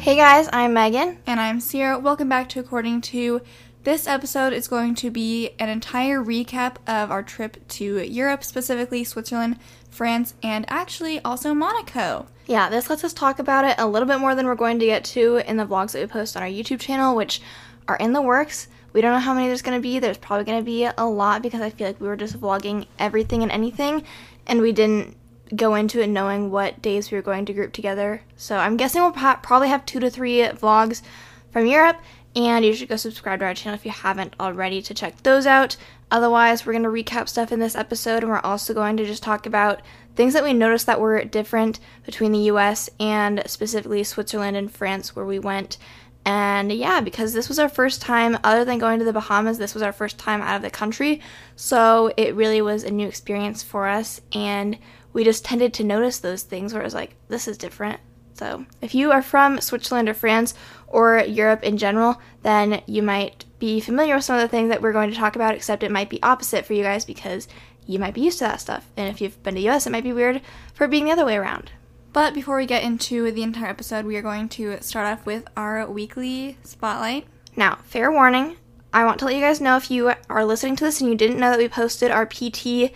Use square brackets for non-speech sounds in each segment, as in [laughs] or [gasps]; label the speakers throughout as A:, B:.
A: Hey guys, I'm Megan.
B: And I'm Ciera. Welcome back to According to. This episode is going to be an entire recap of our trip to Europe, specifically Switzerland, France, and actually also Monaco.
A: Yeah, this lets us talk about it a little bit more than we're going to get to in the vlogs that we post on our YouTube channel, which are in the works. We don't know how many there's going to be. There's probably going to be a lot because I feel like we were just vlogging everything and anything, and we didn't go into it knowing what days we were going to group together. So I'm guessing we'll probably have two to three vlogs from Europe, and you should go subscribe to our channel if you haven't already to check those out. Otherwise, we're going to recap stuff in this episode, and we're also going to just talk about things that we noticed that were different between the US and specifically Switzerland and France, where we went. And yeah, because this was our first time, other than going to the Bahamas, this was our first time out of the country. So it really was a new experience for us. And we just tended to notice those things where it was like, this is different. So if you are from Switzerland or France or Europe in general, then you might be familiar with some of the things that we're going to talk about, except it might be opposite for you guys because you might be used to that stuff. And if you've been to the US, it might be weird for being the other way around.
B: But before we get into the entire episode, we are going to start off with our weekly spotlight.
A: Now, fair warning, I want to let you guys know if you are listening to this and you didn't know that we posted our PT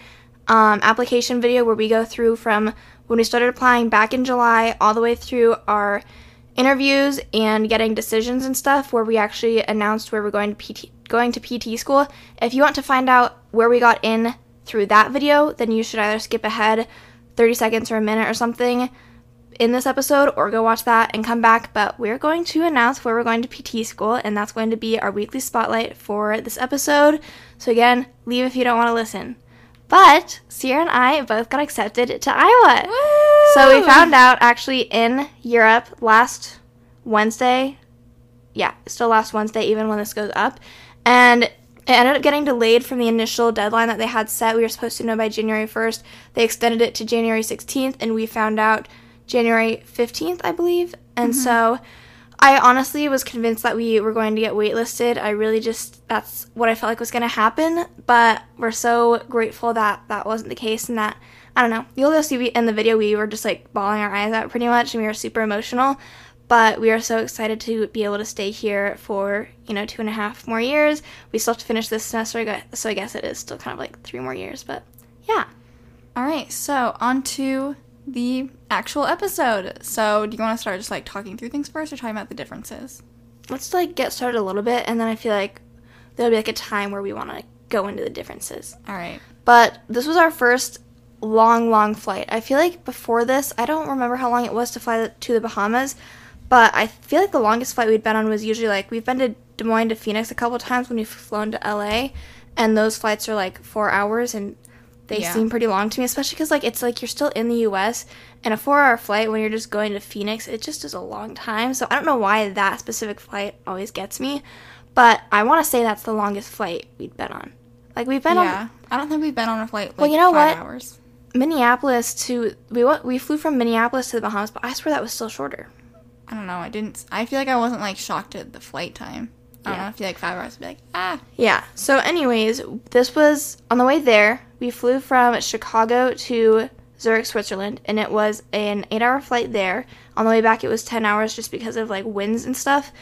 A: um, application video where we go through from when we started applying back in July all the way through our interviews and getting decisions and stuff where we actually announced where we're going to PT going to PT school. If you want to find out where we got in through that video, then you should either skip ahead 30 seconds or a minute or something in this episode or go watch that and come back. But we're going to announce where we're going to PT school, and that's going to be our weekly spotlight for this episode. So, again, leave if you don't want to listen. But Ciera and I both got accepted to Iowa.
B: Woo!
A: So we found out actually in Europe last Wednesday. Yeah, still last Wednesday, even when this goes up. And it ended up getting delayed from the initial deadline that they had set. We were supposed to know by January 1st. They extended it to January 16th, and we found out January 15th, I believe. And mm-hmm. so I honestly was convinced that we were going to get waitlisted. I really just, that's what I felt like was going to happen. But we're so grateful that that wasn't the case and that, I don't know, you'll see we, in the video we were just like bawling our eyes out pretty much and we were super emotional. But we are so excited to be able to stay here for, you know, two and a half more years. We still have to finish this semester, so I guess it is still kind of like three more years. But yeah.
B: All right, so on to the actual episode. So, do you want to start just like talking through things first or talking about the differences?
A: let's like get started a little bit and then I feel like there'll be like a time where we want to go into the differences.
B: All right.
A: But this was our first long, long flight. I feel like before this, I don't remember how long it was to fly to the Bahamas, but I feel like the longest flight we'd been on was usually like we've been to Des Moines to Phoenix a couple times when we've flown to LA, and those flights are like four hours and they
B: Yeah.
A: seem pretty long to me, especially because like it's like you're still in the U.S. and a four-hour flight when you're just going to Phoenix, it just is a long time. So I don't know why that specific flight always gets me, but I want to say that's the longest flight we'd been on. Like we've been on
B: yeah. I don't think we've been on a flight like
A: Well, you know
B: five
A: what?
B: hours.
A: Minneapolis to we wa- we flew from Minneapolis to the Bahamas, but I swear that was still shorter.
B: I don't know. I didn't. I feel like I wasn't like shocked at the flight time. I don't know. I feel like five hours would be like ah.
A: Yeah. So, anyways, this was on the way there. We flew from Chicago to Zurich, Switzerland, and it was an eight-hour flight there. On the way back, it was ten hours just because of like winds and stuff.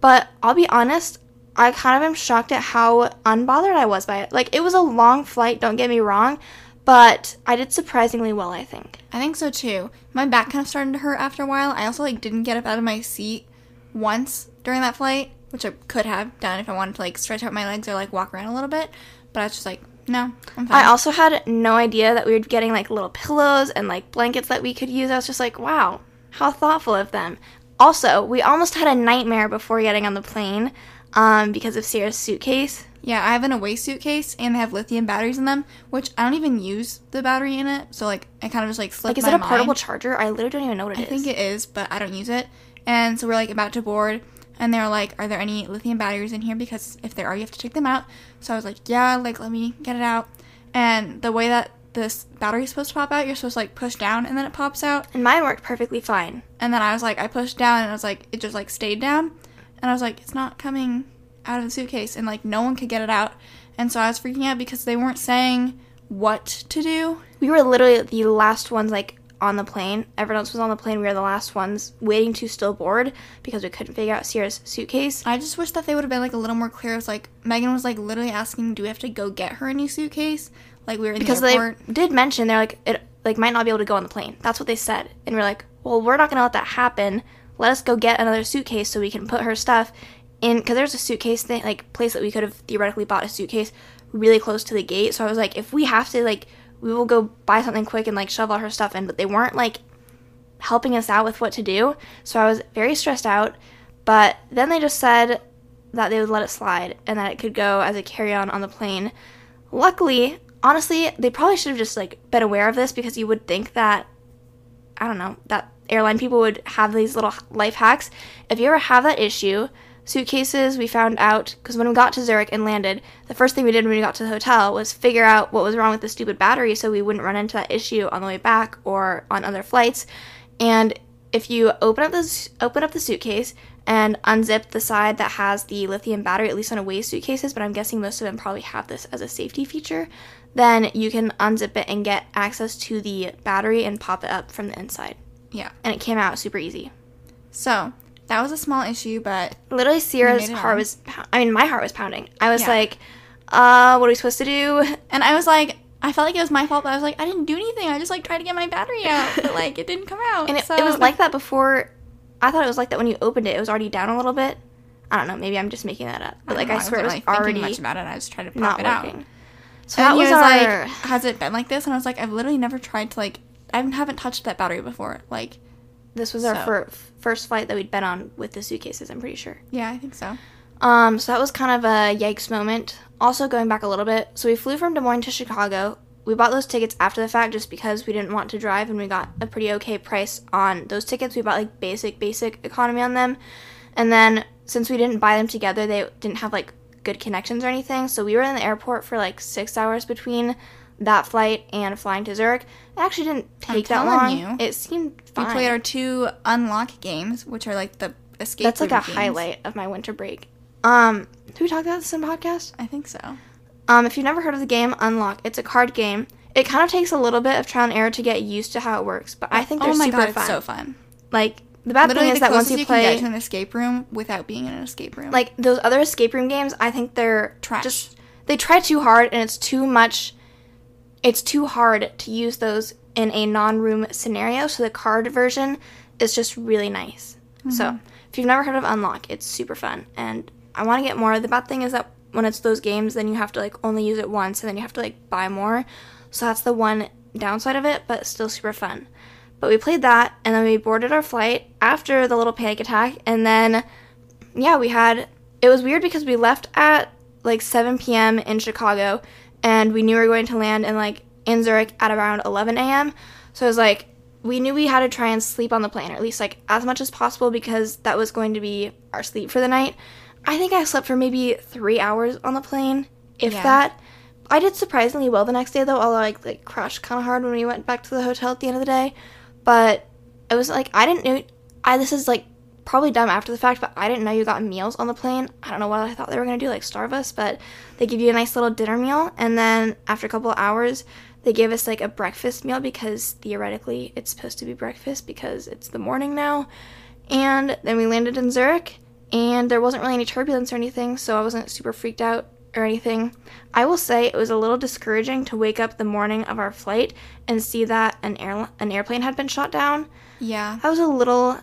A: But I'll be honest, I kind of am shocked at how unbothered I was by it. Like, it was a long flight. Don't get me wrong, but I did surprisingly well. I think.
B: I think so too. My back kind of started to hurt after a while. I also like didn't get up out of my seat once during that flight, which I could have done if I wanted to like stretch out my legs or like walk around a little bit. But I was just like, no, I'm fine.
A: I also had no idea that we were getting like little pillows and like blankets that we could use. I was just like, wow, how thoughtful of them. Also, we almost had a nightmare before getting on the plane um, because of Ciera's suitcase.
B: Yeah, I have an away suitcase and they have lithium batteries in them, which I don't even use the battery in it. So like I kind of just like slipped
A: Like, is
B: my
A: it a portable charger? I literally don't even know what it
B: I
A: is.
B: think it is, but I don't use it. And so we're like about to board, and they're like, "Are there any lithium batteries in here? Because if there are, you have to take them out." So I was like, "Yeah, like let me get it out." And the way that this battery is supposed to pop out, you're supposed to like push down and then it pops out.
A: and mine worked perfectly fine.
B: And then I was like, I pushed down and I was like, it just like stayed down. And I was like, it's not coming out of the suitcase. And like, no one could get it out. And so I was freaking out because they weren't saying what to do.
A: We were literally the last ones like on the plane. Everyone else was on the plane. We were the last ones waiting to still board because we couldn't figure out Ciera's suitcase.
B: I just wish that they would have been like a little more clear. It was like, Megan was like literally asking, do we have to go get her a new suitcase? Like, we were in
A: Because
B: the
A: they
B: airport.
A: did mention they're like it like might not be able to go on the plane. That's what they said. And we're like, well, we're not gonna let that happen. Let us go get another suitcase so we can put her stuff in. Because there's a suitcase thing like place that we could have theoretically bought a suitcase really close to the gate. So I was like, if we have to like, we will go buy something quick and like shove all her stuff in. But they weren't like helping us out with what to do. So I was very stressed out. But then they just said that they would let it slide and that it could go as a carry on on the plane. Luckily, honestly, they probably should have just like been aware of this because you would think that I don't know, that airline people would have these little life hacks. If you ever have that issue, suitcases, we found out because when we got to Zurich and landed, the first thing we did when we got to the hotel was figure out what was wrong with the stupid battery so we wouldn't run into that issue on the way back or on other flights. And if you open up this open up the suitcase and unzip the side that has the lithium battery, at least on away suitcases, but I'm guessing most of them probably have this as a safety feature, then you can unzip it and get access to the battery and pop it up from the inside.
B: Yeah.
A: And it came out super easy.
B: So that was a small issue, but
A: Literally,
B: Ciera's
A: heart
B: on.
A: was. I mean, my heart was pounding. I was
B: Yeah.
A: like, uh, what are we supposed to do? [laughs]
B: and I was like, I felt like it was my fault, but I was like, I didn't do anything. I just like tried to get my battery out, but [laughs] like it didn't come out.
A: And it,
B: so
A: it was like that before. I thought it was like that when you opened it. It was already down a little bit. I don't know. Maybe I'm just making that up. But like, I,
B: don't know,
A: swear it was
B: really
A: already
B: much about it. I just tried to pop it out.
A: So
B: And
A: that was,
B: was
A: our.
B: like, "Has it been like this?" And I was like, "I've literally never tried to like. I haven't touched that battery before. Like,
A: this was our
B: so-
A: fir- first flight that we'd been on with the suitcases. I'm pretty sure.
B: yeah, I think so.
A: Um, so that was kind of a yikes moment. Also, going back a little bit, so we flew from Des Moines to Chicago. We bought those tickets after the fact just because we didn't want to drive, and we got a pretty okay price on those tickets. We bought like basic, basic economy on them. And then since we didn't buy them together, they didn't have like good connections or anything. So we were in the airport for like six hours between that flight and flying to Zurich. It actually didn't take that long.
B: you.
A: It seemed fine.
B: We played our two unlock games, which are like the escape.
A: That's like a
B: games.
A: highlight of my winter break. Um, did we talk about this in podcast?
B: I think so.
A: Um, if you've never heard of the game Unlock, it's a card game. It kind of takes a little bit of trial and error to get used to how it works, but I think they're
B: oh my
A: super
B: god,
A: fun.
B: it's so fun.
A: Like the bad
B: Literally,
A: thing is that once you
B: you can
A: play
B: get to an escape room without being in an escape room.
A: like those other escape room games, I think they're
B: Trash.
A: Just they try too hard and it's too much. It's too hard to use those in a non-room scenario. So the card version is just really nice. So mm-hmm. if you've never heard of Unlock, it's super fun, and I want to get more. The bad thing is that when it's those games, then you have to like only use it once, and then you have to like buy more. So that's the one downside of it, but still super fun. But we played that, and then we boarded our flight after the little panic attack, and then yeah, we had. It was weird because we left at like 7 p.m. in Chicago, and we knew we were going to land in like in Zurich at around 11 a.m. So it was like we knew we had to try and sleep on the plane, or at least like as much as possible, because that was going to be our sleep for the night. I think I slept for maybe three hours on the plane, if
B: Yeah.
A: that. I did surprisingly well the next day though, although I like crashed kind of hard when we went back to the hotel at the end of the day. But it was like I didn't know. I this is like probably dumb after the fact, but I didn't know you got meals on the plane. I don't know what I thought they were gonna do, like starve us, but they give you a nice little dinner meal, and then after a couple of hours, they gave us like a breakfast meal because theoretically it's supposed to be breakfast because it's the morning now. And then we landed in Zurich, and there wasn't really any turbulence or anything, so I wasn't super freaked out or anything. I will say it was a little discouraging to wake up the morning of our flight and see that an air an airplane had been shot down.
B: yeah.
A: I was a little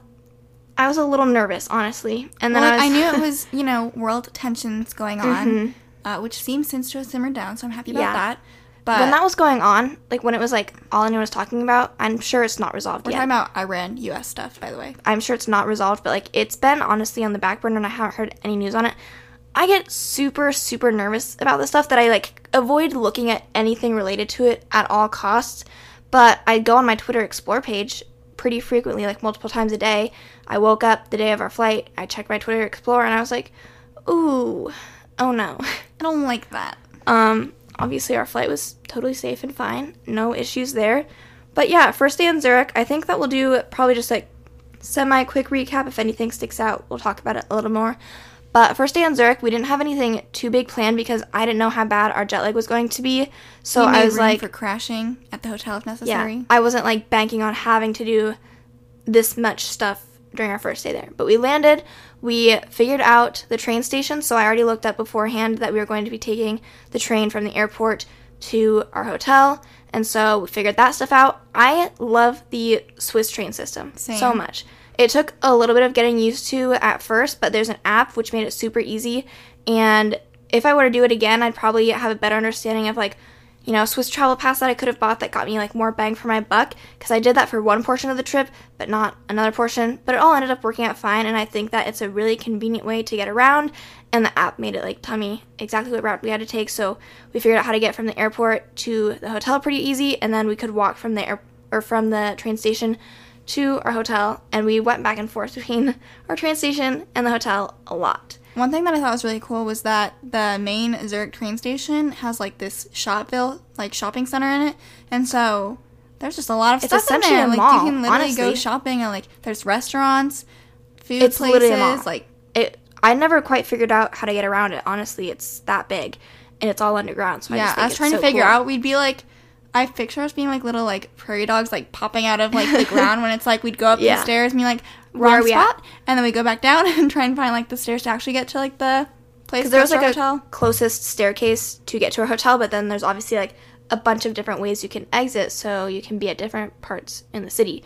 A: I was a little nervous, honestly. And then
B: Well,
A: I, was,
B: I knew it [laughs] was, you know, world tensions going on, uh, which seems since to have simmered down, so I'm happy about
A: Mm-hmm. Yeah.
B: that. But
A: when that was going on, like when it was like all anyone was talking about, I'm sure it's not resolved
B: we're
A: yet.
B: talking about Iran, U.S. stuff, by the way.
A: I'm sure it's not resolved, but like it's been honestly on the back burner and I haven't heard any news on it. I get super super nervous about this stuff that I like avoid looking at anything related to it at all costs. But I go on my Twitter explore page pretty frequently, like multiple times a day. I woke up the day of our flight, I checked my Twitter Explorer, and I was like, "Ooh, oh no." [laughs]
B: I don't like that.
A: Um, obviously, our flight was totally safe and fine. No issues there. But yeah, first day in Zurich, I think that we'll do probably just like semi quick recap. If anything sticks out, we'll talk about it a little more. But first day in Zurich, we didn't have anything too big planned because I didn't know how bad our jet lag was going to be. So I was like,
B: for crashing at the hotel if necessary.
A: yeah,
B: necessary.
A: I wasn't like banking on having to do this much stuff during our first day there. But we landed, we figured out the train station. So I already looked up beforehand that we were going to be taking the train from the airport to our hotel. And so we figured that stuff out. I love the Swiss train system so much. It took a little bit of getting used to at first, but there's an app which made it super easy. And if I were to do it again, I'd probably have a better understanding of like, you know, Swiss travel pass that I could have bought that got me like more bang for my buck because I did that for one portion of the trip, but not another portion. But it all ended up working out fine, and I think that it's a really convenient way to get around. And the app made it like tell me exactly what route we had to take, so we figured out how to get from the airport to the hotel pretty easy, and then we could walk from the air or from the train station to our hotel, and we went back and forth between our train station and the hotel a lot.
B: One thing that I thought was really cool was that the main Zurich train station has like this Shopville like shopping center in it, and so there's just a lot of
A: It's
B: stuff in there.
A: a
B: Like
A: mall,
B: you can literally go shopping and like there's restaurants, food
A: It's literally a
B: places,
A: mall.
B: like
A: It I never quite figured out how to get around it. Honestly, it's that big, and it's all underground. So I
B: yeah.
A: just
B: I, was trying to figure
A: cool.
B: out. We'd be like. I picture us being like little like prairie dogs like popping out of like the ground when it's like we'd go up [laughs]
A: Yeah.
B: the stairs and be like
A: Where
B: wrong
A: are we at?
B: spot and then we go back down [laughs] and try and find like the stairs to actually get to like the place
A: because there was like a
B: hotel.
A: closest staircase to get to our hotel, but then there's obviously like a bunch of different ways you can exit, so you can be at different parts in the city.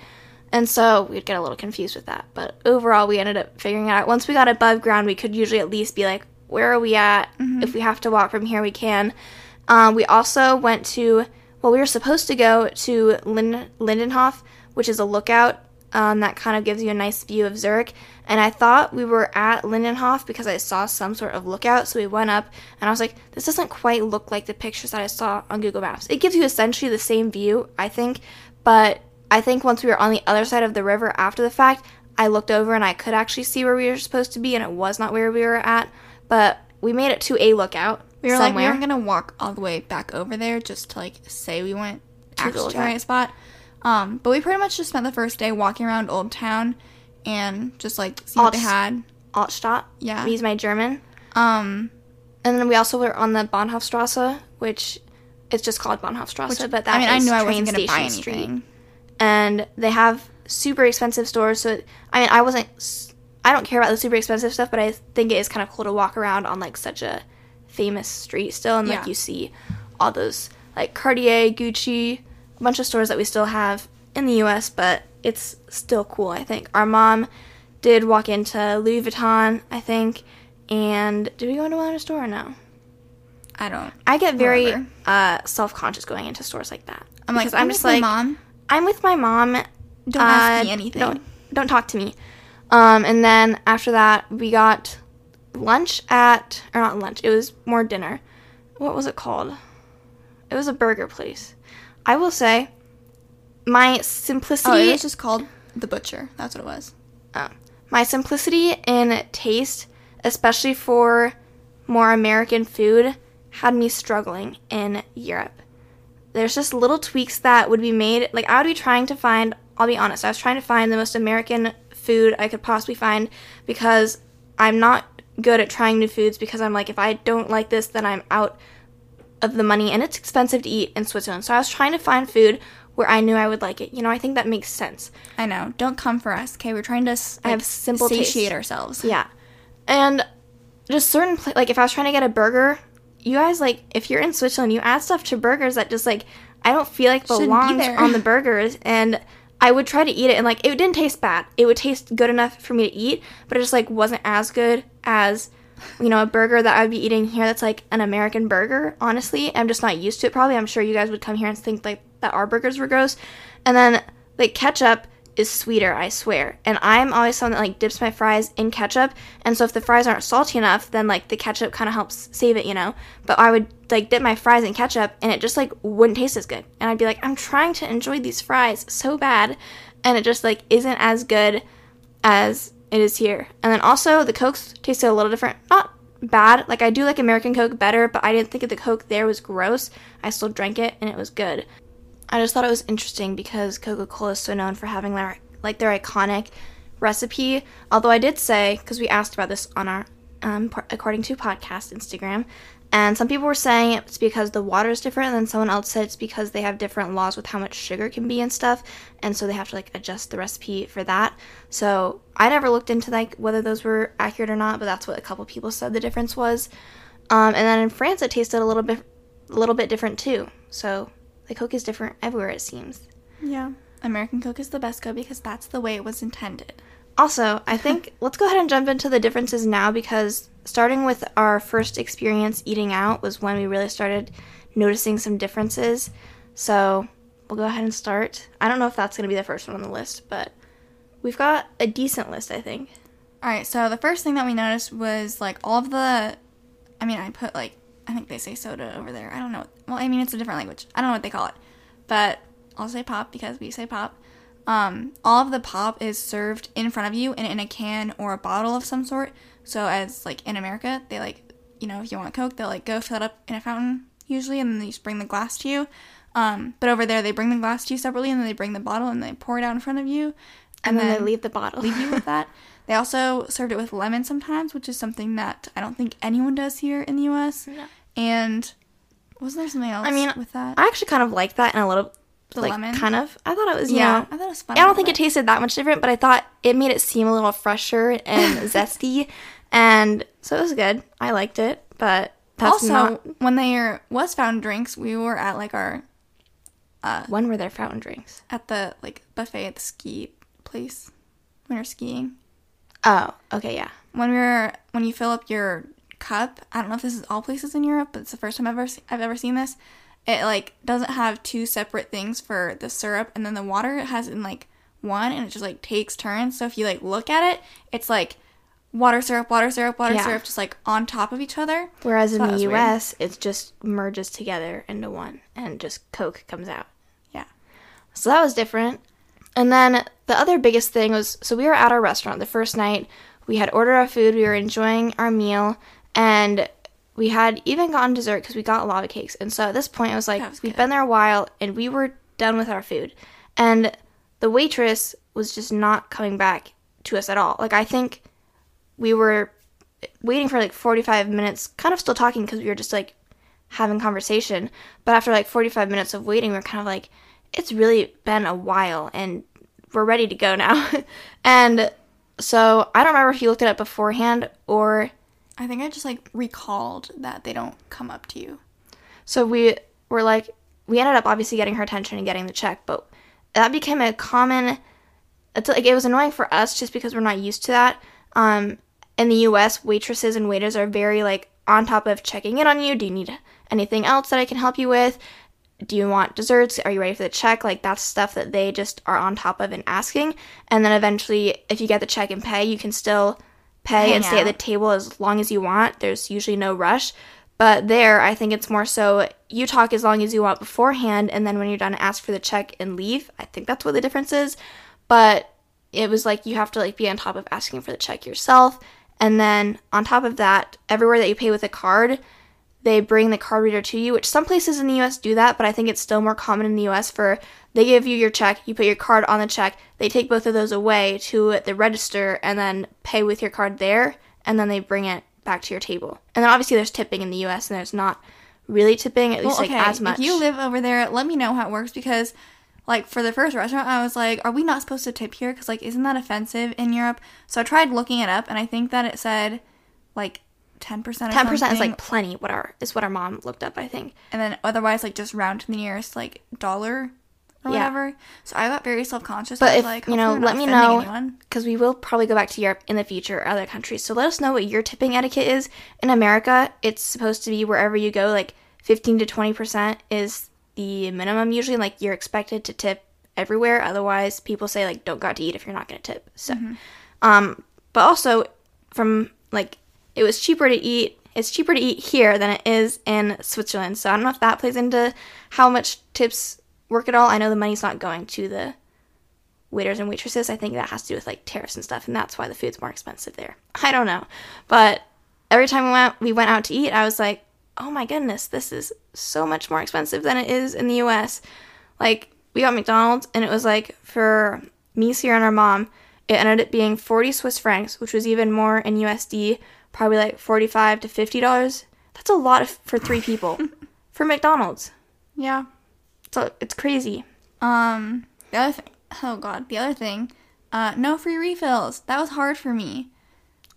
A: And so we'd get a little confused with that. But overall, we ended up figuring out. Once we got above ground, we could usually at least be like, where are we at? If we have to walk from here, we can. Um, we also went to, well, we were supposed to go to Lind- Lindenhof, which is a lookout um, that kind of gives you a nice view of Zurich. And I thought we were at Lindenhof because I saw some sort of lookout. So we went up and I was like, this doesn't quite look like the pictures that I saw on Google Maps. It gives you essentially the same view, I think. But I think once we were on the other side of the river after the fact, I looked over and I could actually see where we were supposed to be, and it was not where we were at. But we made it to a lookout.
B: We were like, we weren't gonna walk all the way back over there just to like say we went actually to the right spot. Um, but we pretty much just spent the first day walking around Old Town and just like seeing what they had.
A: Altstadt.
B: Yeah.
A: Use my German.
B: Um,
A: And then we also were on the Bahnhofstrasse, which it's just called Bahnhofstrasse, but that
B: I mean, I
A: is
B: knew I
A: train
B: wasn't gonna buy
A: station street. And they have super expensive stores. So I mean, I wasn't. I don't care about the super expensive stuff, but I think it is kind of cool to walk around on like such a famous street still, and like
B: Yeah.
A: you see all those like Cartier, Gucci, a bunch of stores that we still have in the U.S., but it's still cool. I think our mom did walk into Louis Vuitton, I think, and did we go into another store or no?
B: I don't.
A: I get very uh, self conscious going into stores like that.
B: I'm like,
A: Because
B: I'm, just like, mom.
A: I'm with my mom.
B: Don't ask
A: uh,
B: me anything.
A: Don't, don't talk to me. Um, and then after that, we got lunch at, or not lunch, it was more dinner. What was it called? It was a burger place. I will say, my simplicity.
B: Oh, it was just called the butcher. That's what it was.
A: Oh. My simplicity in taste, especially for more American food, had me struggling in Europe. There's just little tweaks that would be made. Like, I would be trying to find, I'll be honest, I was trying to find the most American food I could possibly find because I'm not good at trying new foods because I'm like, if I don't like this, then I'm out of the money and it's expensive to eat in Switzerland. So I was trying to find food where I knew I would like it. You know, I think that makes sense.
B: I know. Don't come for us, okay? We're trying to s-
A: I
B: like,
A: have simple
B: satiate
A: taste.
B: ourselves.
A: Yeah. And just certain pla- like if I was trying to get a burger, you guys like if you're in Switzerland, you add stuff to burgers that just like I don't feel like
B: Shouldn't be
A: belongs on the [laughs] burgers and I would try to eat it and like it didn't taste bad. It would taste good enough for me to eat, but it just like wasn't as good as you know, a burger that I'd be eating here that's like an American burger, honestly. I'm just not used to it probably. I'm sure you guys would come here and think like that our burgers were gross. And then like ketchup is sweeter, I swear. And I'm always someone that like dips my fries in ketchup, and so if the fries aren't salty enough, then like the ketchup kind of helps save it, you know. But I would like dip my fries in ketchup, and it just like wouldn't taste as good. And I'd be like, I'm trying to enjoy these fries so bad, and it just like isn't as good as it is here. And then also the cokes tasted a little different. Not bad. Like I do like American Coke better, but I didn't think the Coke there was gross. I still drank it and it was good. I just thought it was interesting because Coca-Cola is so known for having their like their iconic recipe. Although I did say because we asked about this on our um, according to podcast Instagram, and some people were saying it's because the water is different, and then someone else said it's because they have different laws with how much sugar can be and stuff, and so they have to like adjust the recipe for that. So I never looked into like whether those were accurate or not, but that's what a couple people said the difference was. Um, and then in France, it tasted a little bit, a little bit different too. So the Coke is different everywhere, it seems.
B: Yeah. American Coke is the best Coke because that's the way it was intended.
A: Also, I think [laughs] let's go ahead and jump into the differences now because starting with our first experience eating out was when we really started noticing some differences. So we'll go ahead and start. I don't know if that's going to be the first one on the list, but we've got a decent list, I think.
B: All right, so the first thing that we noticed was like all of the. I mean, I put like. I think they say soda over there. I don't know. Well, I mean, it's a different language. I don't know what they call it. But I'll say pop because we say pop. Um, all of the pop is served in front of you and in a can or a bottle of some sort. So as like in America, they like you know if you want Coke, they'll like go fill it up in a fountain usually, and then they just bring the glass to you. Um, but over there, they bring the glass to you separately, and then they bring the bottle and they pour it out in front of you,
A: and, and then, then, they leave the bottle.
B: leave you with [laughs] that. They also served it with lemon sometimes, which is something that I don't think anyone does here in the U.S. No. And wasn't there something else? I mean, with that,
A: I actually kind of like that in a little
B: the
A: like,
B: lemon?
A: Kind of. I thought it was,
B: yeah.
A: Know,
B: I thought it was fun.
A: I don't think it tasted that much different, but I thought it made it seem a little fresher and [laughs] zesty. And so it was good. I liked it, but
B: also not... when there was fountain drinks, we were at like our.
A: Uh, when were there fountain drinks?
B: At the like buffet at the ski place when you're skiing.
A: Oh, okay, yeah.
B: When we are when you fill up your cup, I don't know if this is all places in Europe, but it's the first time I've ever I've ever seen this it like doesn't have two separate things for the syrup and then the water it has in like one and it just like takes turns. So if you like look at it it's like water syrup water syrup water yeah. syrup just like on top of each other.
A: Whereas so in the us weird. it just merges together into one and just coke comes out.
B: Yeah.
A: So that was different. And then the other biggest thing was so we were at our restaurant the first night. We had ordered our food we were enjoying our meal and we had even gotten dessert because we got lava cakes. And so at this point, I was like, was we've been there a while and we were done with our food. And the waitress was just not coming back to us at all. Like, I think we were waiting for like 45 minutes, kind of still talking because we were just like having conversation. But after like 45 minutes of waiting, we are kind of like, it's really been a while and we're ready to go now. [laughs] and so I don't remember if you looked it up beforehand or
B: I think I just like recalled that they don't come up to you.
A: So we were like, we ended up obviously getting her attention and getting the check, but that became a common. It's like it was annoying for us just because we're not used to that. Um, in the U.S., waitresses and waiters are very like on top of checking in on you. Do you need anything else that I can help you with? Do you want desserts? Are you ready for the check? Like that's stuff that they just are on top of and asking. And then eventually, if you get the check and pay, you can still pay Hang and stay out. at the table as long as you want. There's usually no rush. But there, I think it's more so you talk as long as you want beforehand, and then when you're done, ask for the check and leave. I think that's what the difference is. But it was like you have to like be on top of asking for the check yourself, and then on top of that, everywhere that you pay with a card, they bring the card reader to you. Which some places in the U.S. do that, but I think it's still more common in the U.S. for they give you your check, you put your card on the check, they take both of those away to the register and then pay with your card there, and then they bring it back to your table. And then obviously there's tipping in the US and there's not really tipping, at least well, okay. like as much.
B: If you live over there, let me know how it works because like for the first restaurant I was like, are we not supposed to tip here cuz like isn't that offensive in Europe? So I tried looking it up and I think that it said like 10% 10%
A: is like plenty what our is what our mom looked up, I think.
B: And then otherwise like just round to the nearest like dollar or yeah. whatever. So I got very self conscious.
A: But if like, you know, let me know because we will probably go back to Europe in the future or other countries. So let us know what your tipping etiquette is in America. It's supposed to be wherever you go, like fifteen to twenty percent is the minimum usually. Like you're expected to tip everywhere. Otherwise, people say like don't go out to eat if you're not going to tip. So, um, but also from like it was cheaper to eat. It's cheaper to eat here than it is in Switzerland. So I don't know if that plays into how much tips work at all. I know the money's not going to the waiters and waitresses. I think that has to do with like tariffs and stuff, and that's why the food's more expensive there. [laughs] I don't know, but every time we went we went out to eat, I was like, oh my goodness, this is so much more expensive than it is in the U.S. Like we got McDonald's, and it was like for me, Ciera, and our mom, it ended up being forty Swiss francs, which was even more in USD, probably like forty-five to fifty dollars. That's a lot of, for three people [laughs] for McDonald's.
B: Yeah.
A: So it's crazy.
B: Um, the other thing, oh god, the other thing, uh, no free refills. That was hard for me.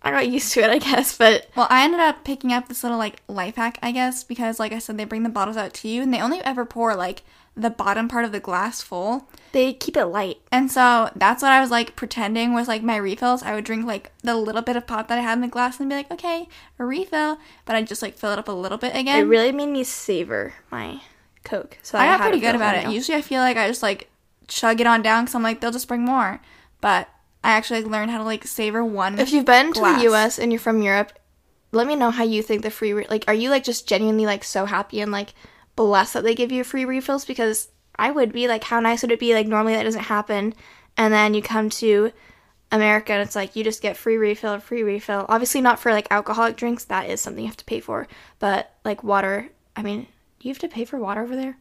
A: I got used to it, I guess, but
B: Well, I ended up picking up this little like life hack, I guess, because like I said, they bring the bottles out to you, and they only ever pour like the bottom part of the glass full.
A: they keep it light.
B: And so that's what I was like pretending was like my refills. I would drink like the little bit of pop that I had in the glass and be like, okay, a refill. But I'd just like fill it up a little bit again.
A: It really made me savor my Coke. So
B: I got pretty good about it. Usually I feel like I just like chug it on down because I'm like, they'll just bring more. But I actually like, learned how to like savor one.
A: If you've been to the U.S. and you're from Europe, let me know how you think the free re- like. Are you like just genuinely like so happy and like blessed that they give you free refills? Because I would be like, how nice would it be? Like normally that doesn't happen, and then you come to America and it's like you just get free refill, free refill. Obviously not for like alcoholic drinks. That is something you have to pay for. But like water, I mean, do you have to pay for water over there?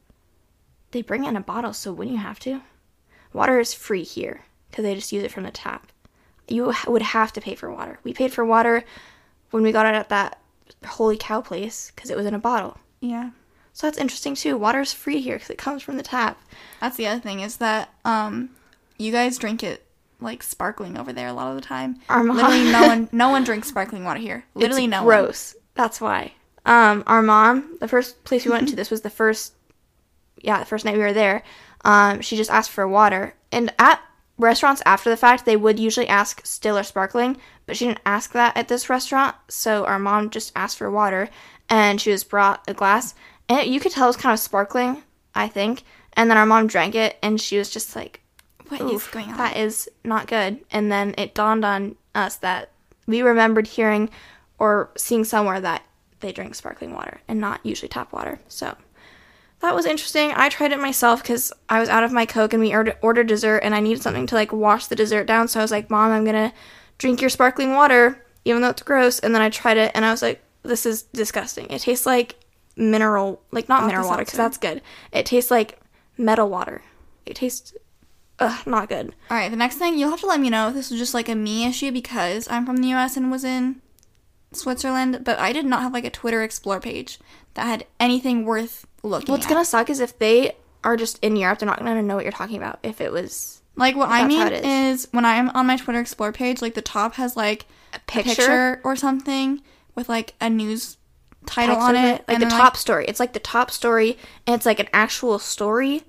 A: They bring it in a bottle, so wouldn't you have to? Water is free here because they just use it from the tap. You would have to pay for water. We paid for water when we got it at that Holy Cow place because it was in a bottle.
B: yeah.
A: So that's interesting too. Water's free here because it comes from the tap.
B: That's the other thing is that um, you guys drink it like sparkling over there a lot of the time.
A: Our mom-
B: Literally, no [laughs] one, no one drinks sparkling water here. Literally,
A: it's
B: no one.
A: gross. That's why. Um, our mom, the first place we went to, this was the first, yeah, the first night we were there. Um, she just asked for water, and at restaurants after the fact, they would usually ask still or sparkling, but she didn't ask that at this restaurant. So our mom just asked for water, and she was brought a glass, and you could tell it was kind of sparkling, I think. And then our mom drank it, and she was just like,
B: What is going on?
A: That is not good. And then it dawned on us that we remembered hearing or seeing somewhere that they drink sparkling water and not usually tap water. So that was interesting. I tried it myself because I was out of my Coke and we ordered, ordered dessert and I needed something to like wash the dessert down. So I was like, Mom, I'm going to drink your sparkling water, even though it's gross. And then I tried it and I was like, this is disgusting. It tastes like mineral, like not mineral water because that's good. It tastes like metal water. It tastes, ugh, not good.
B: All right, the next thing you'll have to let me know if this was just like a me issue because I'm from the U.S. and was in Switzerland, but I did not have like a Twitter Explore page that had anything worth looking
A: What's
B: at.
A: gonna suck is if they are just in Europe, they're not gonna know what you're talking about. If it was
B: like what I mean
A: it
B: is. when I'm on my Twitter Explore page, like the top has like
A: a
B: a
A: picture,
B: picture or something with like a news title on it,
A: like the top story. It's like the top story, and it's like an actual story that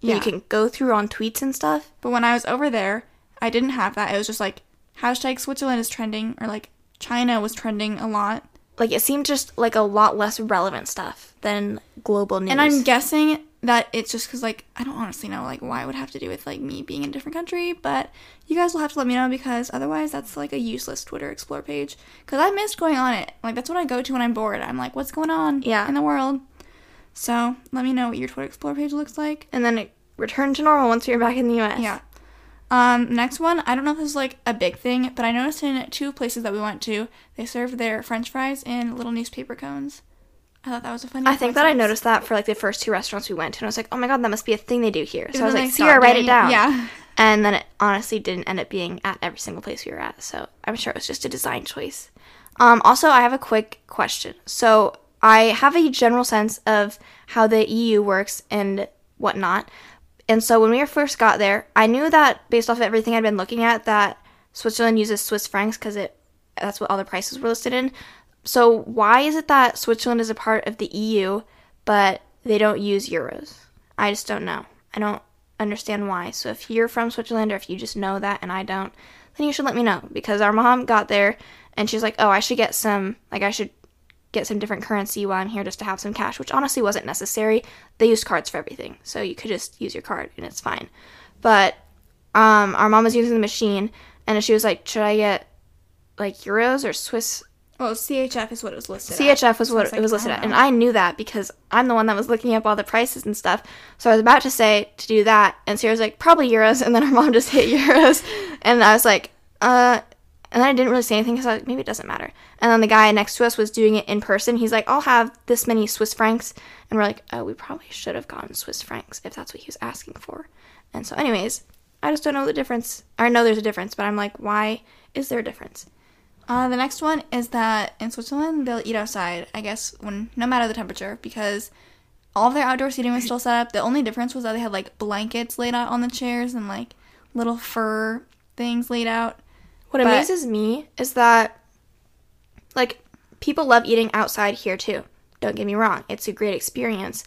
B: Yeah.
A: you can go through on tweets and stuff.
B: But when I was over there, I didn't have that. It was just like hashtag Switzerland is trending or like China was trending a lot.
A: Like it seemed just like a lot less relevant stuff than global news.
B: And I'm guessing that it's just because, like, I don't honestly know, like, why it would have to do with, like, me being in a different country, but you guys will have to let me know because otherwise that's, like, a useless Twitter Explore page. Because I missed going on it. Like, that's what I go to when I'm bored. I'm like, what's going on
A: Yeah.
B: in the world? So, let me know what your Twitter Explore page looks like.
A: and then it returned to normal once were back in the U.S.
B: Yeah. Um, next one, I don't know if this is like a big thing, but I noticed in two places that we went to, they served their french fries in little newspaper cones. I thought that was a funny
A: I think that I noticed that for like the first two restaurants we went to, and I was like, oh my god, that must be a thing they do here. So I was like,
B: Ciera,
A: write it down.
B: yeah.
A: And then it honestly didn't end up being at every single place we were at. So I'm sure it was just a design choice. Um, also, I have a quick question. So I have a general sense of how the EU works and whatnot. And so when we first got there, I knew that based off of everything I'd been looking at, that Switzerland uses Swiss francs because it that's what all the prices were listed in. So why is it that Switzerland is a part of the EU, but they don't use euros? I just don't know. I don't understand why. So if you're from Switzerland or if you just know that and I don't, then you should let me know because our mom got there and she's like, "Oh, I should get some like I should get some different currency while I'm here just to have some cash," which honestly wasn't necessary. They use cards for everything. So you could just use your card and it's fine. but um, our mom was using the machine, and she was like, "Should I get like euros or Swiss?"
B: Well, CHF is what it was listed. at.
A: CHF was
B: So
A: what it
B: like,
A: was listed at, and. I knew that because I'm the one that was looking up all the prices and stuff. So I was about to say to do that, and Sarah was like, "Probably euros," and then her mom just hit [laughs] euros, and I was like, "Uh." And then I didn't really say anything because I was like, maybe it doesn't matter. And then the guy next to us was doing it in person. He's like, I'll have this many Swiss francs. And we're like, oh, we probably should have gotten Swiss francs if that's what he was asking for. And so, anyways, I just don't know the difference. I know there's a difference, but I'm like, why is there a difference?
B: Uh, the next one is that in Switzerland they'll eat outside. I guess when no matter the temperature because all of their outdoor seating was still set up. The only difference was that they had like blankets laid out on the chairs and like little fur things laid out.
A: What
B: But-
A: amazes me is that, like, people love eating outside here too. Don't get me wrong, it's a great experience.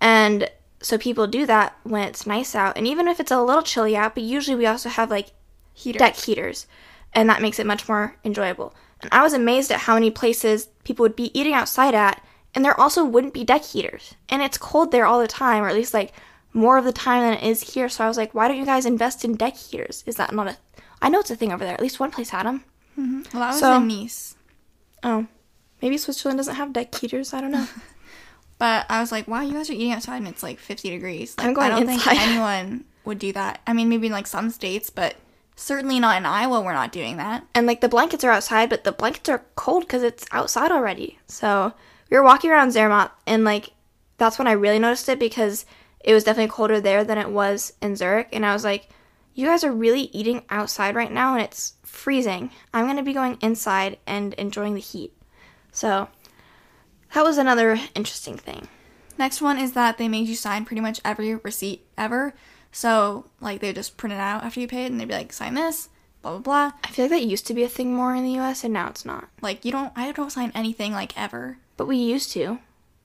A: And so people do that when it's nice out. And even if it's a little chilly out, but usually we also have like
B: Heaters.
A: deck heaters. And that makes it much more enjoyable. And I was amazed at how many places people would be eating outside at, and there also wouldn't be deck heaters. And it's cold there all the time, or at least like more of the time than it is here. So I was like, why don't you guys invest in deck heaters? Is that not a. I know it's a thing over there. At least one place had them. Mm-hmm.
B: Well, that was
A: So-
B: in Nice.
A: Oh. Maybe Switzerland doesn't have deck heaters. I don't know. [laughs]
B: But I was like, wow, you guys are eating outside and it's like 50 degrees. Like,
A: I'm going
B: I don't
A: inside.
B: think [laughs] anyone would do that. I mean, maybe in like some states, but certainly not in Iowa. We're not doing that.
A: and like the blankets are outside, but the blankets are cold because it's outside already. So we were walking around Zermatt, and like that's when I really noticed it because it was definitely colder there than it was in Zurich. And I was like, you guys are really eating outside right now, and it's freezing. I'm gonna be going inside and enjoying the heat. So that was another interesting thing.
B: Next one is that they made you sign pretty much every receipt ever. So, like, they just print it out after you paid and they'd be like, sign this, blah, blah, blah.
A: I feel like that used to be a thing more in the U.S. and now it's not.
B: Like, you don't, I don't sign anything, like, ever.
A: But we used to.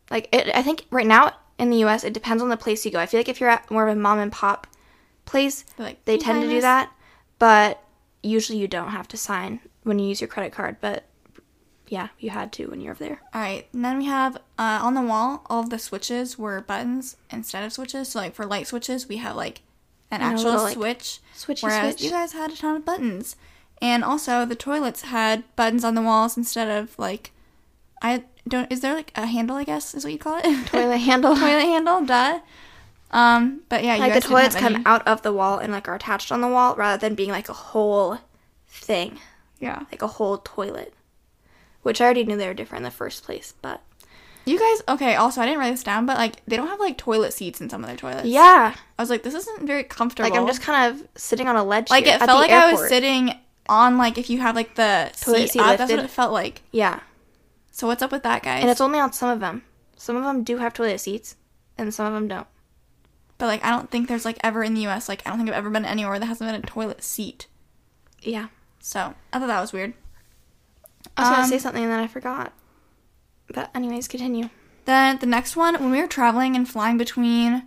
A: Like, it, I think right now in the U.S., it depends on the place you go. I feel like if you're at more of a mom and pop place,
B: like,
A: they tend to do that. But usually you don't have to sign when you use your credit card. But yeah, you had to when you're over there.
B: All right, and then we have uh, on the wall, all of the switches were buttons instead of switches. So, like, for light switches, we have, like, an
A: And
B: actual
A: little, like,
B: switch.
A: switchy
B: whereas
A: switch.
B: you guys had a ton of buttons. And also, the toilets had buttons on the walls instead of, like, I don't, is there, like, a handle, I guess, is what you call it?
A: Toilet [laughs] handle.
B: toilet handle, duh. Um, but yeah, you
A: like the toilets come out of the wall and like are attached on the wall rather than being like a whole thing,
B: Yeah,
A: like a whole toilet. Which I already knew they were different in the first place, but
B: you guys. Okay, also I didn't write this down, but like they don't have like toilet seats in some of their toilets.
A: yeah,
B: I was like, this isn't very comfortable.
A: like I'm just kind of sitting on a ledge.
B: like it felt like I was sitting on like if you have like the
A: Toilet
B: seat,
A: seat
B: up, that's what it felt like.
A: Yeah,
B: So what's up with that, guys?
A: and it's only on some of them. Some of them do have toilet seats, and some of them don't.
B: But like I don't think there's like ever in the U.S. like I don't think I've ever been anywhere that hasn't been a toilet seat.
A: Yeah,
B: So I thought that was weird.
A: I was gonna
B: Um,
A: say something and then I forgot. But anyways, continue.
B: Then the next one, when we were traveling and flying between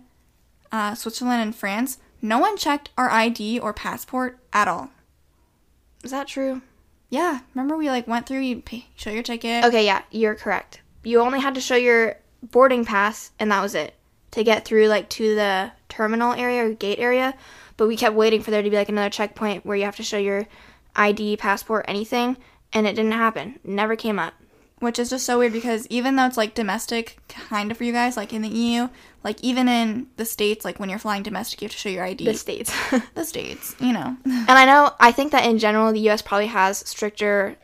B: uh, Switzerland and France, no one checked our ID or passport at all.
A: Is that true?
B: Yeah, remember we like went through. You pay, show your ticket.
A: Okay, yeah, you're correct. You only had to show your boarding pass, and that was it to get through like to the terminal area or gate area. But we kept waiting for there to be like another checkpoint where you have to show your ID, passport, anything, and it didn't happen. Never came up.
B: which is just so weird because even though it's like domestic kind of for you guys like in the EU like even in the states like when you're flying domestic you have to show your ID
A: The states. [laughs]
B: the states you know
A: and I know I think that in general the US probably has stricter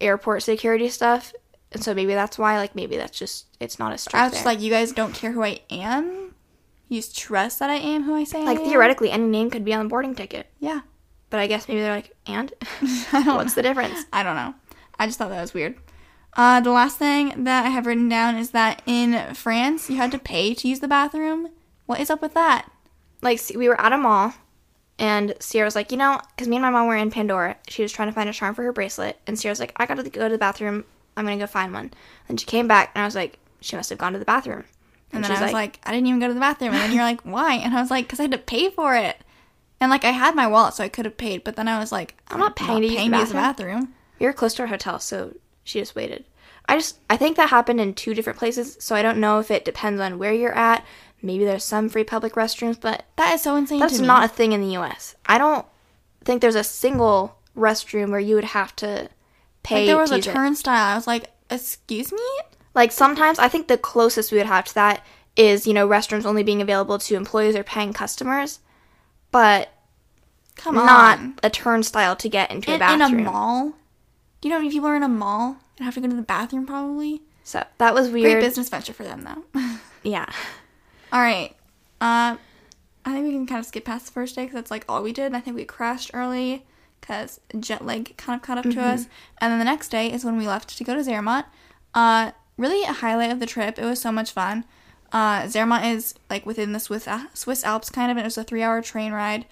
A: airport security stuff. And so maybe that's why like maybe that's just it's not as strict.
B: I was just
A: there.
B: like you guys don't care who I am you just trust that I am who I say I
A: like
B: am?
A: theoretically any name could be on the boarding ticket.
B: yeah
A: But I guess maybe they're like, and [laughs]
B: I don't
A: what's the difference? [laughs]
B: I don't know I just thought that was weird uh, the last thing that I have written down is that in France you had to pay to use the bathroom what is up with that
A: like see, we were at a mall and Ciera was like, you know, because me and my mom were in Pandora. She was trying to find a charm for her bracelet, and Ciera was like, I gotta go to the bathroom. I'm gonna go find one. And she came back, and I was like, she must have gone to the bathroom.
B: And then I was like, I didn't even go to the bathroom. And then you're like, why? And I was like, because I had to pay for it. And like, I had my wallet, so I could have paid. But then I was like, I'm
A: not paying to use the
B: the bathroom.
A: we were close to our hotel, so she just waited. I just, I think that happened in two different places, so I don't know if it depends on where you're at. maybe there's some free public restrooms, but
B: That is so insane
A: that's
B: to me.
A: not a thing in the U.S. I don't think there's a single restroom where you would have to pay.
B: like there was a turnstile. I was like, excuse me?
A: Like sometimes I think the closest we would have to that is you know restrooms only being available to employees or paying customers, but
B: Come on, not
A: a turnstile to get into a
B: bathroom in a mall? Do you know how many people are in a mall and have to go to the bathroom probably?
A: So that was weird.
B: Great business venture for them though. [laughs]
A: Yeah.
B: all right. Uh, I think we can kind of skip past the first day because that's like all we did. I think we crashed early because jet lag kind of caught up to us. And then the next day is when we left to go to Zermatt. Uh, really a highlight of the trip. It was so much fun. Uh, Zermatt is like within the Swiss Swiss Alps kind of, and it was a three-hour train ride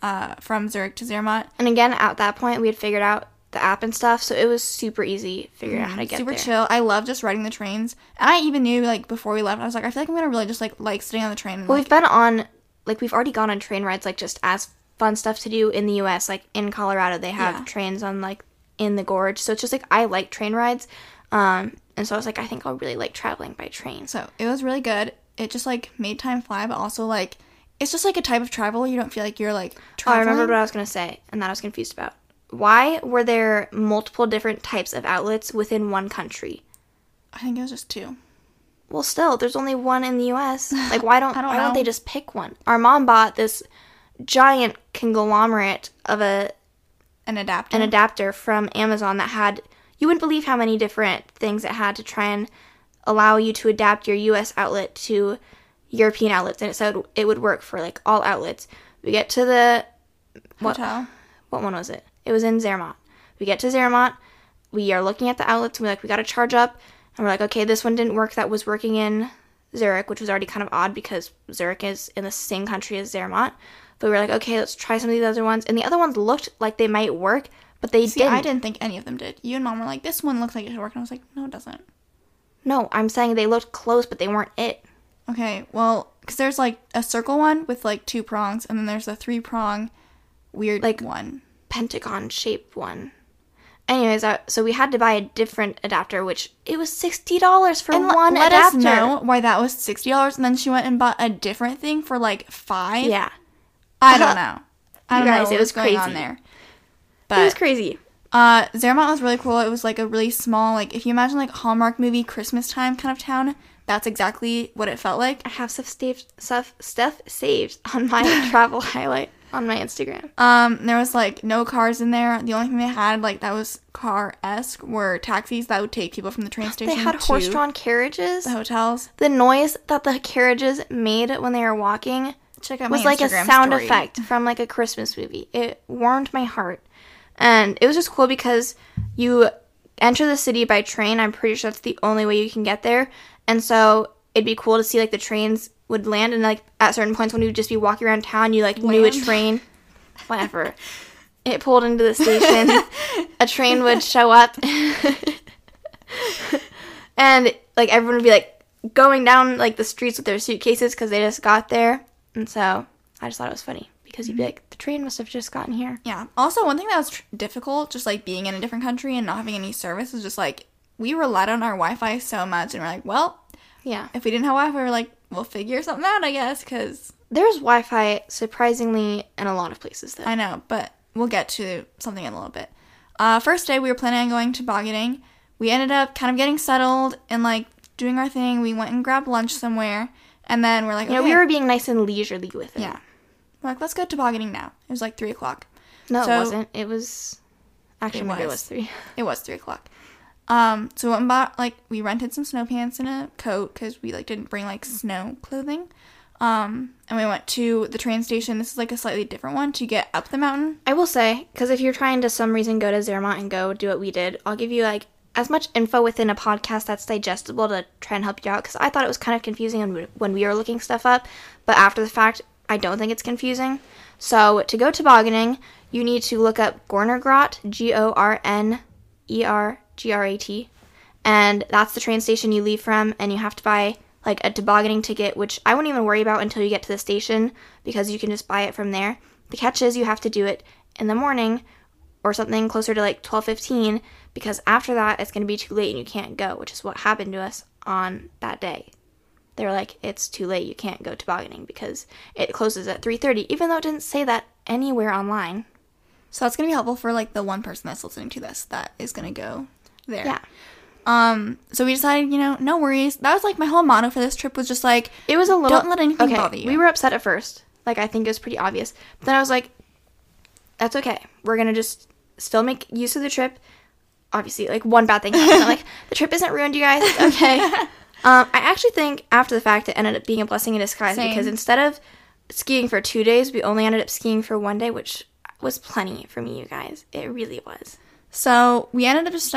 B: uh, from Zurich to Zermatt.
A: And again, at that point, we had figured out the app and stuff, so it was super easy figuring out how to get there.
B: super
A: there.
B: chill. I love just riding the trains. And I even knew like before we left, I was like, I feel like I'm gonna really just like like sitting on the train. And,
A: Well,
B: like,
A: we've been on, like, we've already gone on train rides, like, just as fun stuff to do in the U.S. Like, in Colorado, they have
B: Yeah.
A: trains on, like, in the gorge. So it's just, like, I like train rides. Um, and so I was like, I think I'll really like traveling by train.
B: so it was really good. It just like made time fly, but also like it's just like a type of travel you don't feel like you're like
A: Oh, I
B: traveling.
A: remembered what I was going to say, and that I was confused about. Why were there multiple different types of outlets within one country?
B: I think it was just two.
A: Well, still, there's only one in the U.S. [laughs] Like, why don't,
B: I don't
A: why don't they just pick one? Our mom bought this giant conglomerate of a
B: An adapter.
A: an adapter from Amazon that had you wouldn't believe how many different things it had to try and allow you to adapt your US outlet to European outlets and it said it would work for like all outlets. We get to the what
B: hotel.
A: what one was it? It was in Zermatt. We get to Zermatt, we are looking at the outlets and we're like, we gotta charge up and we're like, okay, this one didn't work that was working in Zurich, which was already kind of odd because Zurich is in the same country as Zermatt. But we were like, okay, let's try some of these other ones. And the other ones looked like they might work, but they
B: See,
A: didn't.
B: I didn't think any of them did. You and mom were like, this one looks like it should work, and I was like, no, it doesn't.
A: No, I'm saying they looked close, but they weren't it.
B: Okay, well, because there's like a circle one with like two prongs, and then there's a three prong weird
A: Like-
B: one.
A: Pentagon shaped one. Anyways, uh, so we had to buy a different adapter, which it was sixty dollars for
B: And
A: one
B: let
A: adapter.
B: us know why that was sixty dollars, and then she went and bought a different thing for like five.
A: Yeah,
B: I don't know. I don't
A: You
B: know
A: guys,
B: what
A: it was
B: going on
A: crazy.
B: there.
A: it was crazy.
B: uh, Zermatt was really cool. It was like a really small, like if you imagine like Hallmark movie Christmas time kind of town. That's exactly what it felt like.
A: I have stuff saved, stuff stuff saved on my [laughs] travel highlight on my Instagram.
B: Um, there was like no cars in there. The only thing they had like that was car esque were taxis that would take people from the train [gasps] station.
A: They had horse-drawn carriages.
B: the hotels.
A: The noise that the carriages made when they were walking
B: Check out
A: was like a sound
B: story.
A: effect from like a Christmas movie. It warmed my heart. And it was just cool because you enter the city by train. I'm pretty sure that's the only way you can get there. And so it'd be cool to see like the trains would land and like at certain points when you'd just be walking around town, you like knew a train, [laughs] whatever. It pulled into the station. a train would show up. [laughs] and like everyone would be like going down like the streets with their suitcases because they just got there. And so I just thought it was funny because you'd be like, the train must have just gotten here.
B: Yeah. Also, one thing that was tr- difficult, just like being in a different country and not having any service, is just like we relied on our Wi-Fi so much, and we're like, well,
A: Yeah.
B: if we didn't have Wi-Fi, we're like, we'll figure something out, I guess, because
A: There's Wi Fi surprisingly in a lot of places though.
B: I know, but we'll get to something in a little bit. Uh, first day, we were planning on going to tobogganing. We ended up kind of getting settled and like doing our thing. We went and grabbed lunch somewhere, and then we're like,
A: You know, we were being nice and leisurely with it.
B: yeah, we're like, let's go tobogganing now. It was like three o'clock.
A: No,
B: So-
A: it wasn't. It was actually
B: It
A: maybe it
B: was.
A: was three. [laughs]
B: It was three o'clock. Um, so we went and bought like we rented some snow pants and a coat because we like didn't bring like snow clothing. Um, and we went to the train station. This is like a slightly different one to get up the mountain.
A: I will say, because if you're trying to some reason go to Zermatt and go do what we did, I'll give you like as much info within a podcast that's digestible to try and help you out. Because I thought it was kind of confusing when we- were looking stuff up, but after the fact, I don't think it's confusing. So to go tobogganing, you need to look up Gornergrat, G O R N E R G R A T, and that's the train station you leave from, and you have to buy like a tobogganing ticket, which I wouldn't even worry about until you get to the station because you can just buy it from there. The catch is you have to do it in the morning or something closer to like 12:15 because after that it's going to be too late and you can't go, which is what happened to us on that day. they were like, "It's too late. You can't go tobogganing because it closes at 3:30." Even though it didn't say that anywhere online.
B: So that's gonna be helpful for like the one person that's listening to this that is gonna go there.
A: Yeah.
B: Um. So we decided, you know, no worries. That was like my whole motto for this trip was just like,
A: It was a little.
B: Don't let anything bother you.
A: We were upset at first. Like I think it was pretty obvious. But then I was like, "That's okay. We're gonna just still make use of the trip." Obviously, like one bad thing happened. I'm like [laughs] the trip isn't ruined, you guys. It's okay. [laughs] um, I actually think after the fact it ended up being a blessing in disguise
B: Same.
A: because instead of skiing for two days, we only ended up skiing for one day, which was plenty for me, you guys. It really was.
B: So we ended up just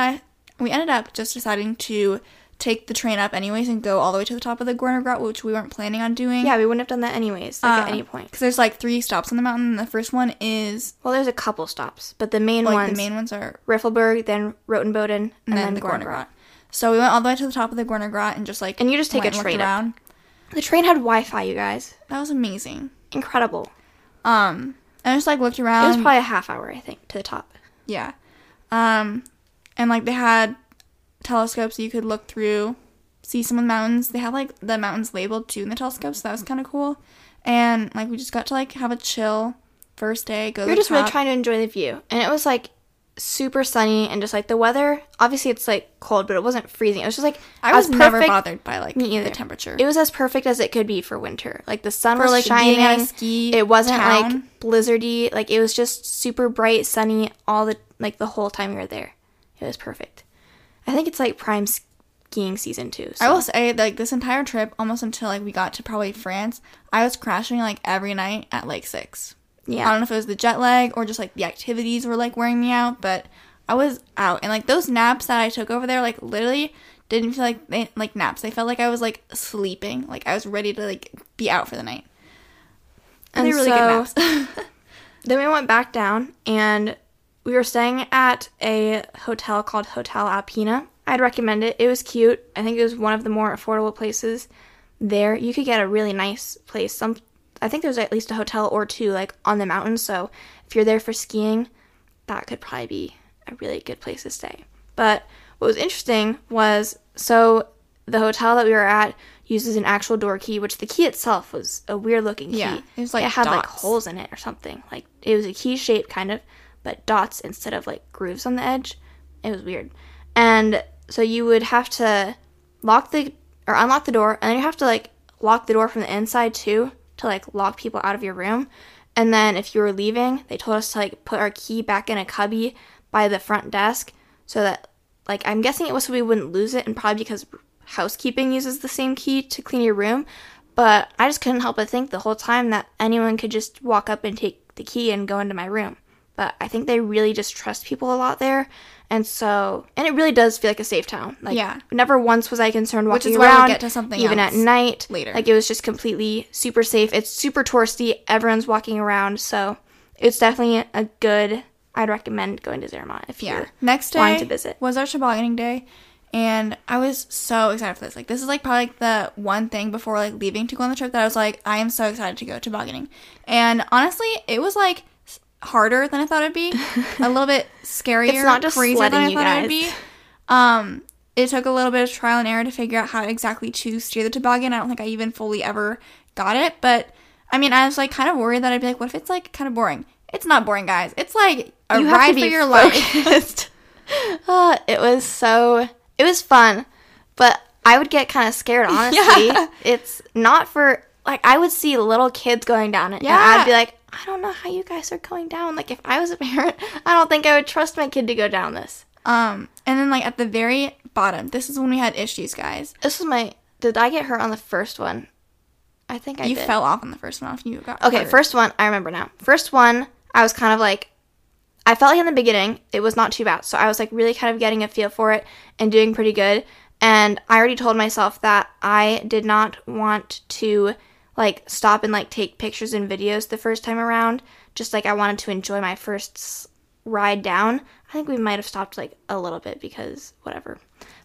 B: we ended up just deciding to take the train up anyways and go all the way to the top of the Gornergrat, which we weren't planning on doing.
A: Yeah, we wouldn't have done that anyways, like at any point.
B: Because there's like three stops on the mountain. And the first one is
A: Well, there's a couple stops, but the main ones.
B: like
A: ones,
B: the main ones are
A: Riffelberg, then Rotenboden, and,
B: and then, the Gornergrat. So we went all the way to the top of the Gornergrat and just like
A: And you just take a train up.
B: around.
A: The train had Wi-Fi, you guys.
B: That was amazing.
A: Incredible.
B: Um, and I just like looked around.
A: It was probably a half hour, I think, to the top.
B: Yeah. Um, and like they had telescopes you could look through, see some of the mountains. They had like the mountains labeled too in the telescope, So that was kind of cool. And like we just got to like have a chill first day. Go.
A: We were just really trying to enjoy the view, and it was like super sunny and just like the weather. Obviously, it's like cold, but it wasn't freezing. It was just like
B: I was never bothered by like
A: Me either.
B: the temperature.
A: It was as perfect as it could be for winter. Like the sun
B: For,
A: was
B: like,
A: shining.
B: being at a ski
A: it wasn't like blizzardy. Like it was just super bright, sunny all the like the whole time we were there. It was perfect. I think it's like prime skiing season too.
B: I will say like this entire trip, almost until like we got to probably France, I was crashing like every night at like six.
A: Yeah.
B: I don't know if it was the jet lag or just like the activities were like wearing me out, but I was out and like those naps that I took over there, like literally didn't feel like they like naps. They felt like I was like sleeping, like I was ready to like be out for the night. And,
A: And
B: really
A: so-
B: good naps. [laughs]
A: Then we went back down and we were staying at a hotel called Hotel Alpina. I'd recommend it. It was cute. I think it was one of the more affordable places there. You could get a really nice place. Some I think there's at least a hotel or two like on the mountain, so if you're there for skiing, that could probably be a really good place to stay. But what was interesting was so the hotel that we were at uses an actual door key, which the key itself was a weird looking key.
B: Yeah, it was, like,
A: it had like holes in it or something. Like it was a key shape kind of, but dots instead of like grooves on the edge. It was weird. And so you would have to lock the or unlock the door, and then you have to like lock the door from the inside too to like lock people out of your room. And then if you were leaving, they told us to like put our key back in a cubby by the front desk so that like I'm guessing it was so we wouldn't lose it and probably because housekeeping uses the same key to clean your room. But I just couldn't help but think the whole time that anyone could just walk up and take the key and go into my room. But I think they really just trust people a lot there. And so, and it really does feel like a safe town. Like,
B: Yeah.
A: never once was I concerned walking
B: we'll
A: around,
B: get to something
A: even at night.
B: later.
A: Like, it was just completely super safe. It's super touristy. Everyone's walking around. So, it's definitely a good, I'd recommend going to Zermatt if
B: Yeah.
A: you're
B: Next day
A: wanting to visit.
B: was our tobogganing day, and I was so excited for this. Like, this is like probably like the one thing before like leaving to go on the trip that I was like, I am so excited to go tobogganing. And honestly, it was like harder than I thought it'd be. a little bit [laughs] scarier.
A: It's not just
B: crazier than I
A: you
B: thought it'd be. Um, it took a little bit of trial and error to figure out how exactly to steer the toboggan. I don't think I even fully ever got it, but I mean, I was like kind of worried that I'd be like, what if it's like kind of boring? It's not boring, guys. It's like a
A: you have
B: ride for your life.
A: focused. [laughs] Uh, it was so it was fun, but I would get kind of scared. [laughs] Honestly,
B: Yeah.
A: it's not for like I would see little kids going down it, and
B: Yeah.
A: I'd be like, I don't know how you guys are going down. Like if I was a [laughs] parent, I don't think I would trust my kid to go down this.
B: Um, and then like at the very bottom, this is when we had issues, guys.
A: This was my. Did I get hurt on the first one? I think I
B: you
A: did.
B: fell off on the first one. If you got
A: Okay,
B: hurt.
A: first one, I remember now. First one, I was kind of like, I felt like in the beginning it was not too bad. So I was like really kind of getting a feel for it and doing pretty good. And I already told myself that I did not want to like stop and like take pictures and videos the first time around. Just like I wanted to enjoy my first ride down. I think we might have stopped like a little bit because whatever.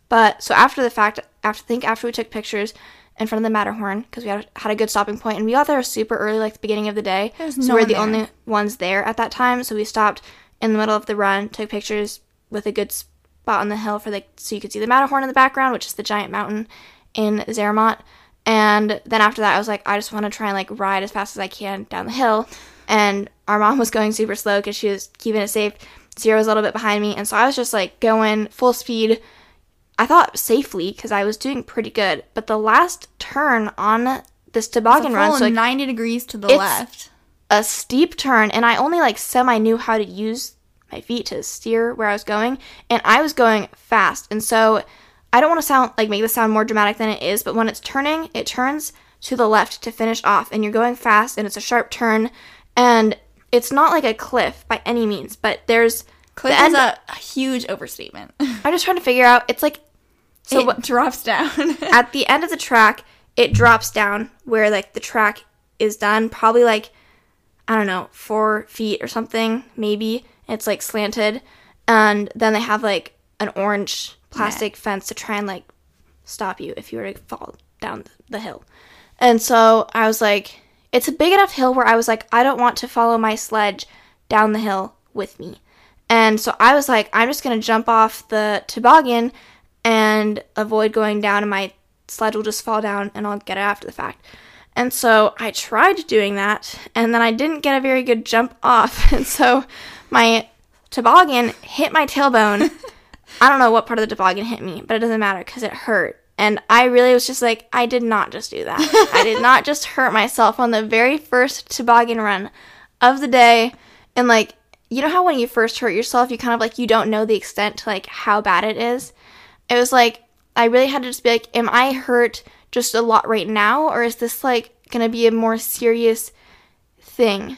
A: But so after the fact, after I think after we took pictures in front of the Matterhorn because we had, had a good stopping point and we got there super early, like the beginning of the day.
B: There was
A: so
B: no
A: we were the
B: there.
A: only ones there at that time. So we stopped in the middle of the run, took pictures with a good spot on the hill for like so you could see the Matterhorn in the background, which is the giant mountain in Zermatt. And then after that, I was like, I just want to try and like ride as fast as I can down the hill. And our mom was going super slow because she was keeping it safe. Ciera was a little bit behind me. And so I was just like going full speed. I thought safely because I was doing pretty good. But the last turn on this toboggan run, so like,
B: 90 degrees to the left.
A: a steep turn and I only like semi knew how to use my feet to steer where I was going and I was going fast and so I don't want to sound like make this sound more dramatic than it is but when it's turning it turns to the left to finish off and you're going fast and it's a sharp turn and it's not like a cliff by any means but there's
B: Cliff
A: the
B: is a, a huge overstatement. [laughs]
A: I'm just trying to figure out it's like so
B: it
A: what,
B: drops down. [laughs]
A: at the end of the track, it drops down where like the track is done, probably like I don't know, four feet or something, maybe. It's like slanted, and then they have like an orange plastic fence to try and like stop you if you were to fall down the hill. And so I was like, it's a big enough hill where I was like, I don't want to follow my sledge down the hill with me. And so I was like, I'm just going to jump off the toboggan and avoid going down, and my sledge will just fall down and I'll get it after the fact. And so I tried doing that, and then I didn't get a very good jump off. [laughs] And so my toboggan hit my tailbone. [laughs] I don't know what part of the toboggan hit me, but it doesn't matter because it hurt. And I really was just like, I did not just do that. I did not just hurt myself on the very first toboggan run of the day. And like, you know how when you first hurt yourself, you kind of like, you don't know the extent to like how bad it is? It was like, I really had to just be like, am I hurt just a lot right now? Or is this like gonna be a more serious thing?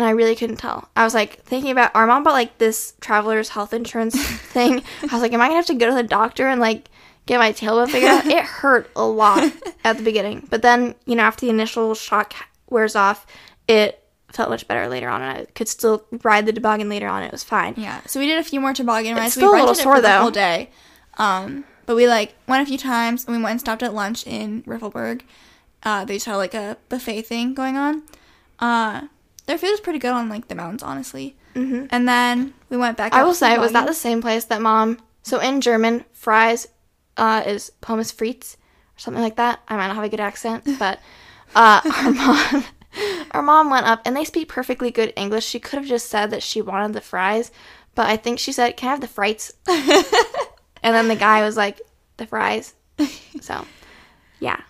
A: And I really couldn't tell. I was like thinking about our mom bought like this traveler's health insurance [laughs] thing. I was like, am I gonna have to go to the doctor and like get my tailbone figured out? It hurt a lot [laughs] at the beginning, but then you know after the initial shock wears off, it felt much better later on, and I could still ride the toboggan later on. It was fine.
B: yeah. So we did a few more toboggan rides.
A: still a
B: we
A: little
B: rented it
A: sore,
B: for the
A: though.
B: whole day. Um, but we like went a few times and we went and stopped at lunch in Riffelberg. Uh, they just had like a buffet thing going on. Uh, their food is pretty good on like the mountains, honestly. Mm-hmm. And then we went back.
A: I will
B: to
A: say, was that the same place that mom? So in German, fries uh, is Pommes frites or something like that. I might not have a good accent, [laughs] but uh, our mom, [laughs] our mom went up and they speak perfectly good English. She could have just said that she wanted the fries, but I think she said, "Can I have the frites?" [laughs] and then the guy was like, "The fries." So, yeah.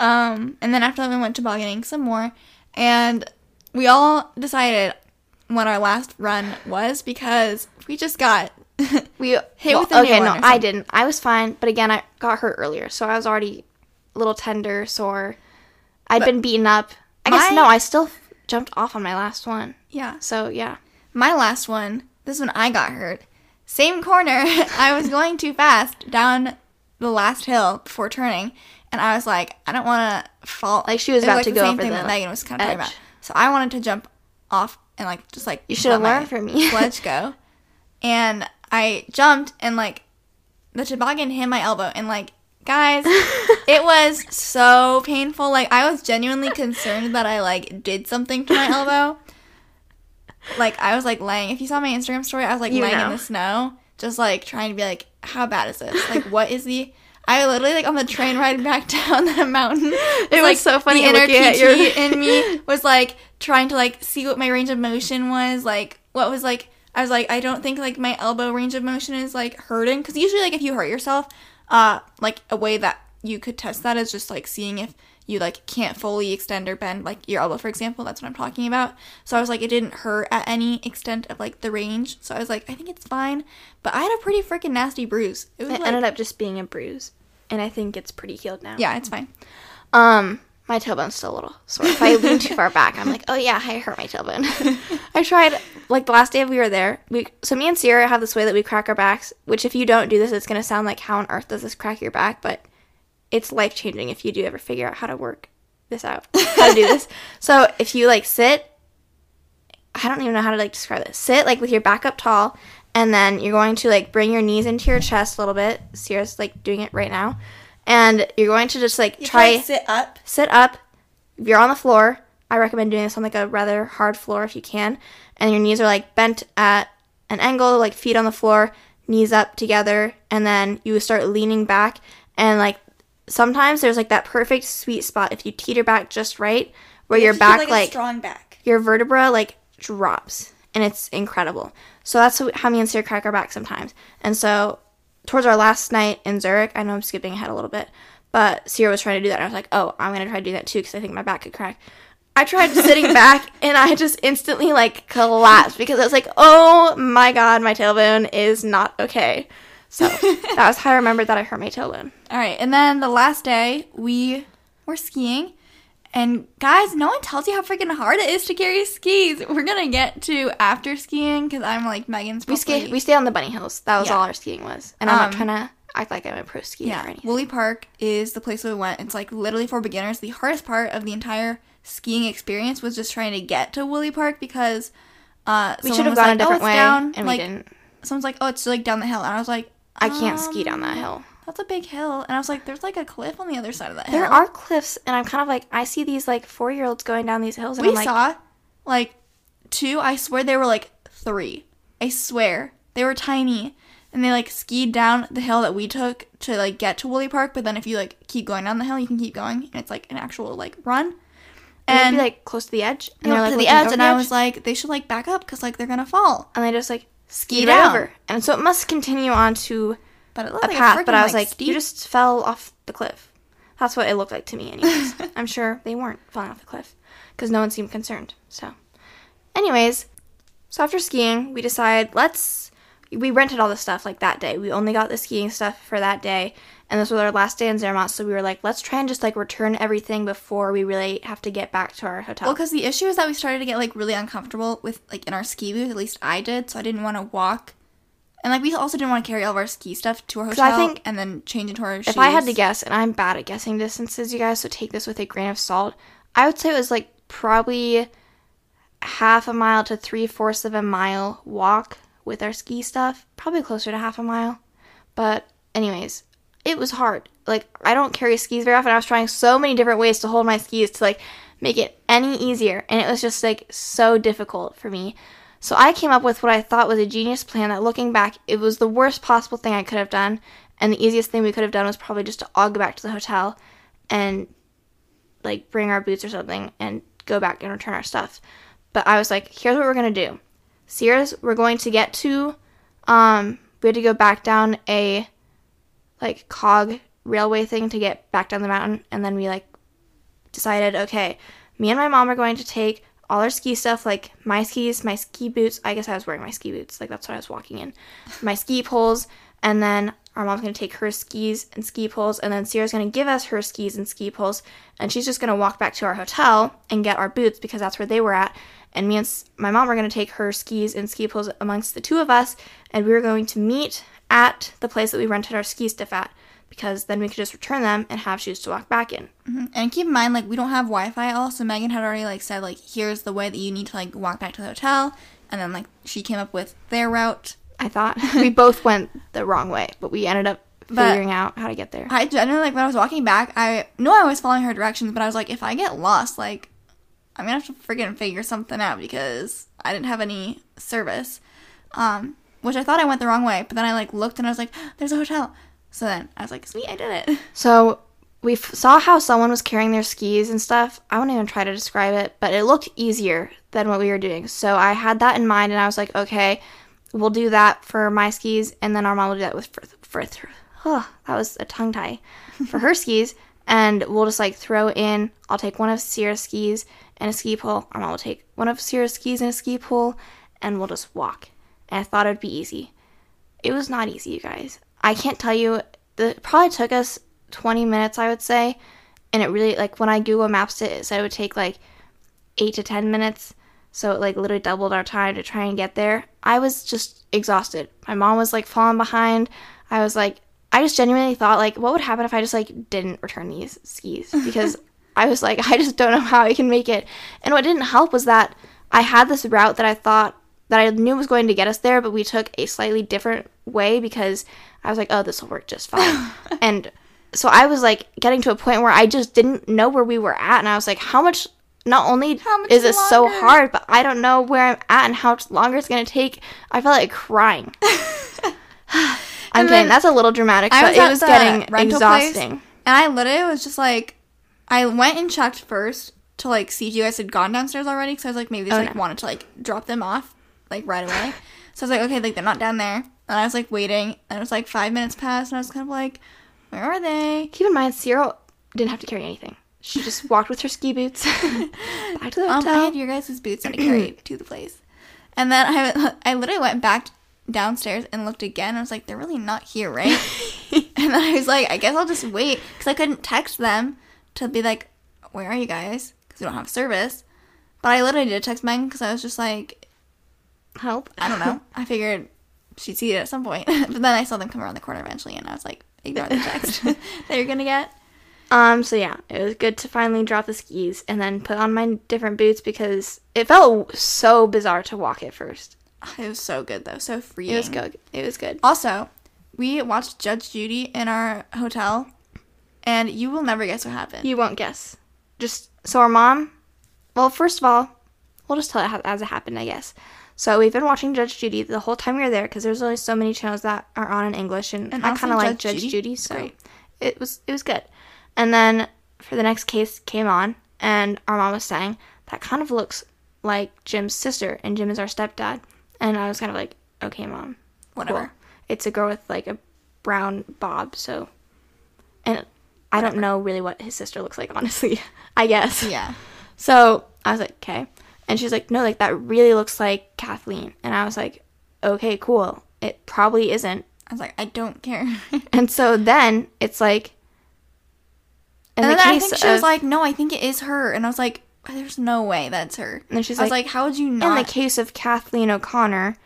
B: Um, and then after that, we went tobogganing some more, and we all decided what our last run was because we just got [laughs]
A: We [laughs]
B: Hit
A: well,
B: with a
A: okay.
B: one
A: no, I didn't. I was fine, but again, I got hurt earlier, so I was already a little tender, sore. I'd been beaten up. I guess no, I still jumped off on my last one.
B: yeah.
A: So yeah,
B: My last one, this is when I got hurt. Same corner. [laughs] I was going too fast down the last hill before turning, and I was like, I don't want to fall.
A: Like, she was
B: It
A: about
B: like
A: to
B: the
A: go
B: same
A: over
B: thing
A: the
B: that Megan was kind of talking about. So I wanted to jump off and like just like
A: You should have learned from me. [laughs]
B: Let's go, and I jumped and like the toboggan hit my elbow and like guys [laughs] it was so painful. Like i was genuinely concerned that i like did something to my elbow. Like i was like laying. If you saw my instagram story i was like
A: You
B: laying in the snow just like trying to be like how bad is this? Like what is the I literally like on the train ride back [laughs] down the mountain. It
A: was
B: like
A: so funny
B: The inner PT
A: your-
B: in me [laughs] was like trying to like see what my range of motion was, like what was like. I was like, I don't think like my elbow range of motion is like hurting because usually like if you hurt yourself, uh, like a way that you could test that is just like seeing if you like can't fully extend or bend like your elbow for example that's what i'm talking about so i was like it didn't hurt at any extent of like the range so i was like i think it's fine but i had a pretty freaking nasty bruise it was
A: it
B: like,
A: ended up just being a bruise, and I think it's pretty healed now.
B: yeah it's fine
A: Um, my tailbone's still a little sore. If I lean too far back, I'm like, oh yeah, I hurt my tailbone. [laughs] I tried like the last day we were there. We so me and Ciera have this way that we crack our backs. Which if you don't do this, it's gonna sound like how on earth does this crack your back? But it's life changing if you do ever figure out how to work this out, how to do this. [laughs] So if you like sit, I don't even know how to like describe this. Sit like with your back up tall, and then you're going to like bring your knees into your chest a little bit. Ciera's like doing it right now, and you're going to just like try
B: sit up.
A: sit up. If you're on the floor, I recommend doing this on like a rather hard floor if you can, and your knees are like bent at an angle, like feet on the floor, knees up together, and then you start leaning back. And like sometimes there's like that perfect sweet spot if you teeter back just right, where
B: You
A: your
B: have to keep,
A: back
B: a
A: like
B: strong back.
A: your vertebra like drops and it's incredible. So that's how me and Ciera crack our back sometimes. And so towards our last night in Zurich, I know I'm skipping ahead a little bit, but Ciera was trying to do that. And I was like, oh, I'm gonna try to do that too because I think my back could crack. I tried sitting [laughs] back and I just instantly like collapsed because I was like, oh my god, my tailbone is not okay. So that was how I remembered that I hurt my tailbone. [laughs]
B: All right, and then the last day we were skiing, and guys, no one tells you how freaking hard it is to carry skis. We're gonna get to after skiing because I'm like Megan's.
A: We ski we stayed on the bunny hills. That was
B: Yeah.
A: all our skiing was. And I'm not
B: Um,
A: trying to act like I'm a pro skier or
B: Yeah,
A: anything.
B: Wolli Park is the place we went. It's like literally for beginners. The hardest part of the entire skiing experience was just trying to get to Wolli Park because uh,
A: we should have gone
B: like,
A: a different
B: oh,
A: way
B: down.
A: and
B: like,
A: we didn't.
B: Someone's like, oh, it's like down the hill, and I was like,
A: I can't ski down that
B: um,
A: hill.
B: That's a big hill, and I was like, there's like a cliff on the other side of that hill.
A: There are cliffs, and I'm kind of like, I see these like four year olds going down these hills, and
B: We
A: I'm like,
B: saw like two. I swear they were like three. I swear they were tiny, and they like skied down the hill that we took to like get to Wolli Park. But then if you like keep going down the hill, you can keep going, and it's like an actual like run.
A: and
B: And
A: be like close to the edge, and they're like
B: to the edge, and
A: the
B: I
A: edge,
B: was like, they should like back up because like they're gonna fall.
A: and they just like ski
B: Ski
A: right
B: down.
A: over, and so it must continue on to
B: But it looked
A: a
B: like
A: path.
B: a
A: but I was like,
B: steep-
A: you just fell off the cliff. That's what it looked like to me, anyways. [laughs] I'm sure they weren't falling off the cliff because no one seemed concerned. So, anyways, so after skiing, we decided let's. We rented all the stuff like that day. We only got the skiing stuff for that day, and this was our last day in Zermatt. So we were like, let's try and just like return everything before we really have to get back to our hotel.
B: Well, because the issue is that we started to get like really uncomfortable with like in our ski booth. At least I did, so I didn't want to walk. And like we also didn't want to carry all of our ski stuff to our hotel
A: I think
B: and then change into our shoes.
A: If I had to guess, and I'm bad at guessing distances, you guys, so take this with a grain of salt. I would say it was like probably half a mile to three fourths of a mile walk with our ski stuff. Probably closer to half a mile. But, anyways, it was hard. Like, I don't carry skis very often. I was trying so many different ways to hold my skis to like make it any easier, and it was just like so difficult for me. So I came up with what I thought was a genius plan that looking back, it was the worst possible thing I could have done. And the easiest thing we could have done was probably just to all go back to the hotel and like bring our boots or something and go back and return our stuff. But I was like, here's what we're gonna do. Sears, we're going to get to um we had to go back down a like cog railway thing to get back down the mountain and then we like decided, okay, me and my mom are going to take all our ski stuff, like my skis, my ski boots. I guess I was wearing my ski boots, like that's what I was walking in. My ski poles, and then our mom's gonna take her skis and ski poles, and then Ciera's gonna give us her skis and ski poles, and she's just gonna walk back to our hotel and get our boots because that's where they were at. And me and my mom were gonna take her skis and ski poles amongst the two of us, and we were going to meet at the place that we rented our ski stuff at because then we could just return them and have shoes to walk back in.
B: And keep in mind, like we don't have Wi-Fi. Also, Megan had already like said like here's the way that you need to like walk back to the hotel, and then like she came up with their route.
A: I thought [laughs] we both went the wrong way, but we ended up
B: But-
A: figuring out how to get there.
B: I generally like when I was walking back, I knew I was following her directions, but I was like, if I get lost, like I'm gonna have to freaking figure something out because I didn't have any service. Um, which I thought I went the wrong way, but then I like looked and I was like, [gasps] there's a hotel. So then I was like, sweet, I did it. [laughs]
A: So we f- saw how someone was carrying their skis and stuff. I won't even try to describe it, but it looked easier than what we were doing. So I had that in mind, and I was like, okay, we'll do that for my skis, and then our mom will do that with for for. oh, that was a tongue tie [laughs] for her skis, and we'll just like throw in. I'll take one of Ciera's skis and a ski pole. Our mom will take one of Ciera's skis and a ski pole, and we'll just walk. And I thought it would be easy. It was not easy, you guys. I can't tell you. The it probably took us 20 minutes, I would say, and it really like when I Google Maps it, it said it would take like eight to 10 minutes. So it like literally doubled our time to try and get there. I was just exhausted. My mom was like falling behind. I was like, I just genuinely thought like, what would happen if I just like didn't return these skis? [laughs] Because I was like, I just don't know how I can make it. And what didn't help was that I had this route that I thought that I knew was going to get us there, but we took a slightly different way because I was like, oh, this will work just fine. [laughs] and so I was like getting to a point where I just didn't know where we were at, and I was like, how much? Not only
B: How much
A: is it so hard, but I don't know where I'm at and how much longer it's gonna take. I felt like crying. [laughs] [sighs] I'm
B: And
A: kidding. That's a little dramatic,
B: I
A: but
B: was
A: it was getting
B: rental place,
A: exhausting.
B: And I literally was just like, I went and checked first to like see if you guys had gone downstairs already because I was like, maybe they just,
A: Oh,
B: like
A: no.
B: wanted to like drop them off like right away. [sighs] so I was like, okay, like they're not down there. And I was like waiting, and it was like five minutes passed, and I was kind of like, where are they?
A: Keep in mind, Ciera didn't have to carry anything. She just [laughs] walked with her ski boots [laughs] back to the
B: Um, I
A: hotel.
B: had your guys' boots that I carried to the place. And then I, [laughs] I literally went back downstairs and looked again. I was like, they're really not here, right? and then I was like, I guess I'll just wait because I couldn't text them to be like, where are you guys? Because we don't have service. But I literally did text mine because I was just like,
A: Help.
B: I don't know. I figured she'd see it at some point. [laughs] but then I saw them come around the corner eventually, and I was like, ignore the text [laughs] [laughs] that you're gonna get.
A: Um, so yeah, it was good to finally drop the skis and then put on my different boots because it felt so bizarre to walk at first. [sighs]
B: It was so good though, so free.
A: It was good. It was good.
B: Also, we watched Judge Judy in our hotel, and you will never guess what happened.
A: You won't guess. Just so our mom. Well, first of all, we'll just tell it how- as it happened, I guess. So we've been watching Judge Judy the whole time we were there because there's only so many channels that are on in English, and,
B: And
A: I kind of like
B: Judge Judy
A: Judy, so
B: great.
A: it was it was good. And then for the next case came on, and our mom was saying that kind of looks like Jim's sister, and Jim is our stepdad. And I was kind of like, okay, mom,
B: Whatever.
A: cool. It's a girl with like a brown bob, so. And I don't know really what his sister looks like, honestly. [laughs] I guess.
B: Yeah.
A: So I was like, okay. And she's like, no, like that really looks like Kathleen. And I was like, okay, cool. It probably isn't.
B: I was like, I don't care. [laughs]
A: And so then it's like, in
B: and
A: the
B: then I think she was like, no, I think it is her. And I was like, there's no way that's her.
A: And she's
B: I was
A: like,
B: like, how would you
A: know?"
B: in
A: the case of Kathleen O'Connor,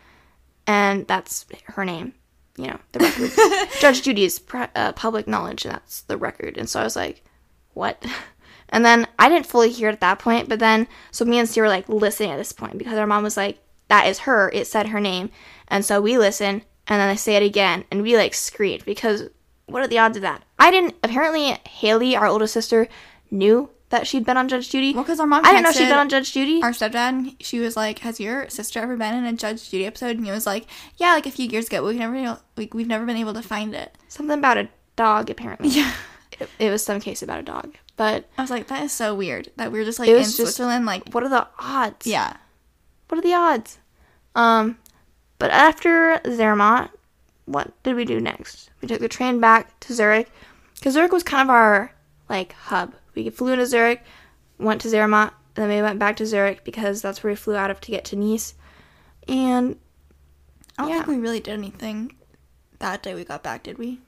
A: and that's her name, you know, the record. [laughs] Judge Judy is uh, public knowledge, and that's the record. And so I was like, what? [laughs] And then I didn't fully hear it at that point, but then, so me and Steve were like listening at this point because our mom was like, that is her. It said her name. And so we listen, and then I say it again, and we like screamed because what are the odds of that? I didn't, apparently, Haley, our older sister, knew that she'd been on Judge Judy.
B: Well, because our mom
A: I didn't know she'd been on Judge Judy.
B: our stepdad, she was like, "Has your sister ever been in a Judge Judy episode?" And he was like, "Yeah, like a few years ago. But we've never, we, we've never been able to find it."
A: Something about a dog, apparently. [laughs]
B: Yeah.
A: It, it was some case about a dog. But
B: I was like, that is so weird that we were just like in
A: just-
B: Switzerland, like,
A: what are the odds?
B: yeah.
A: What are the odds? Um, but after Zermatt, what did we do next? We took the train back to Zurich because Zurich was kind of our like hub. We flew into Zurich, went to Zermatt, and then we went back to Zurich because that's where we flew out of to get to Nice. And
B: I don't
A: Yeah.
B: think we really did anything that day we got back, did we?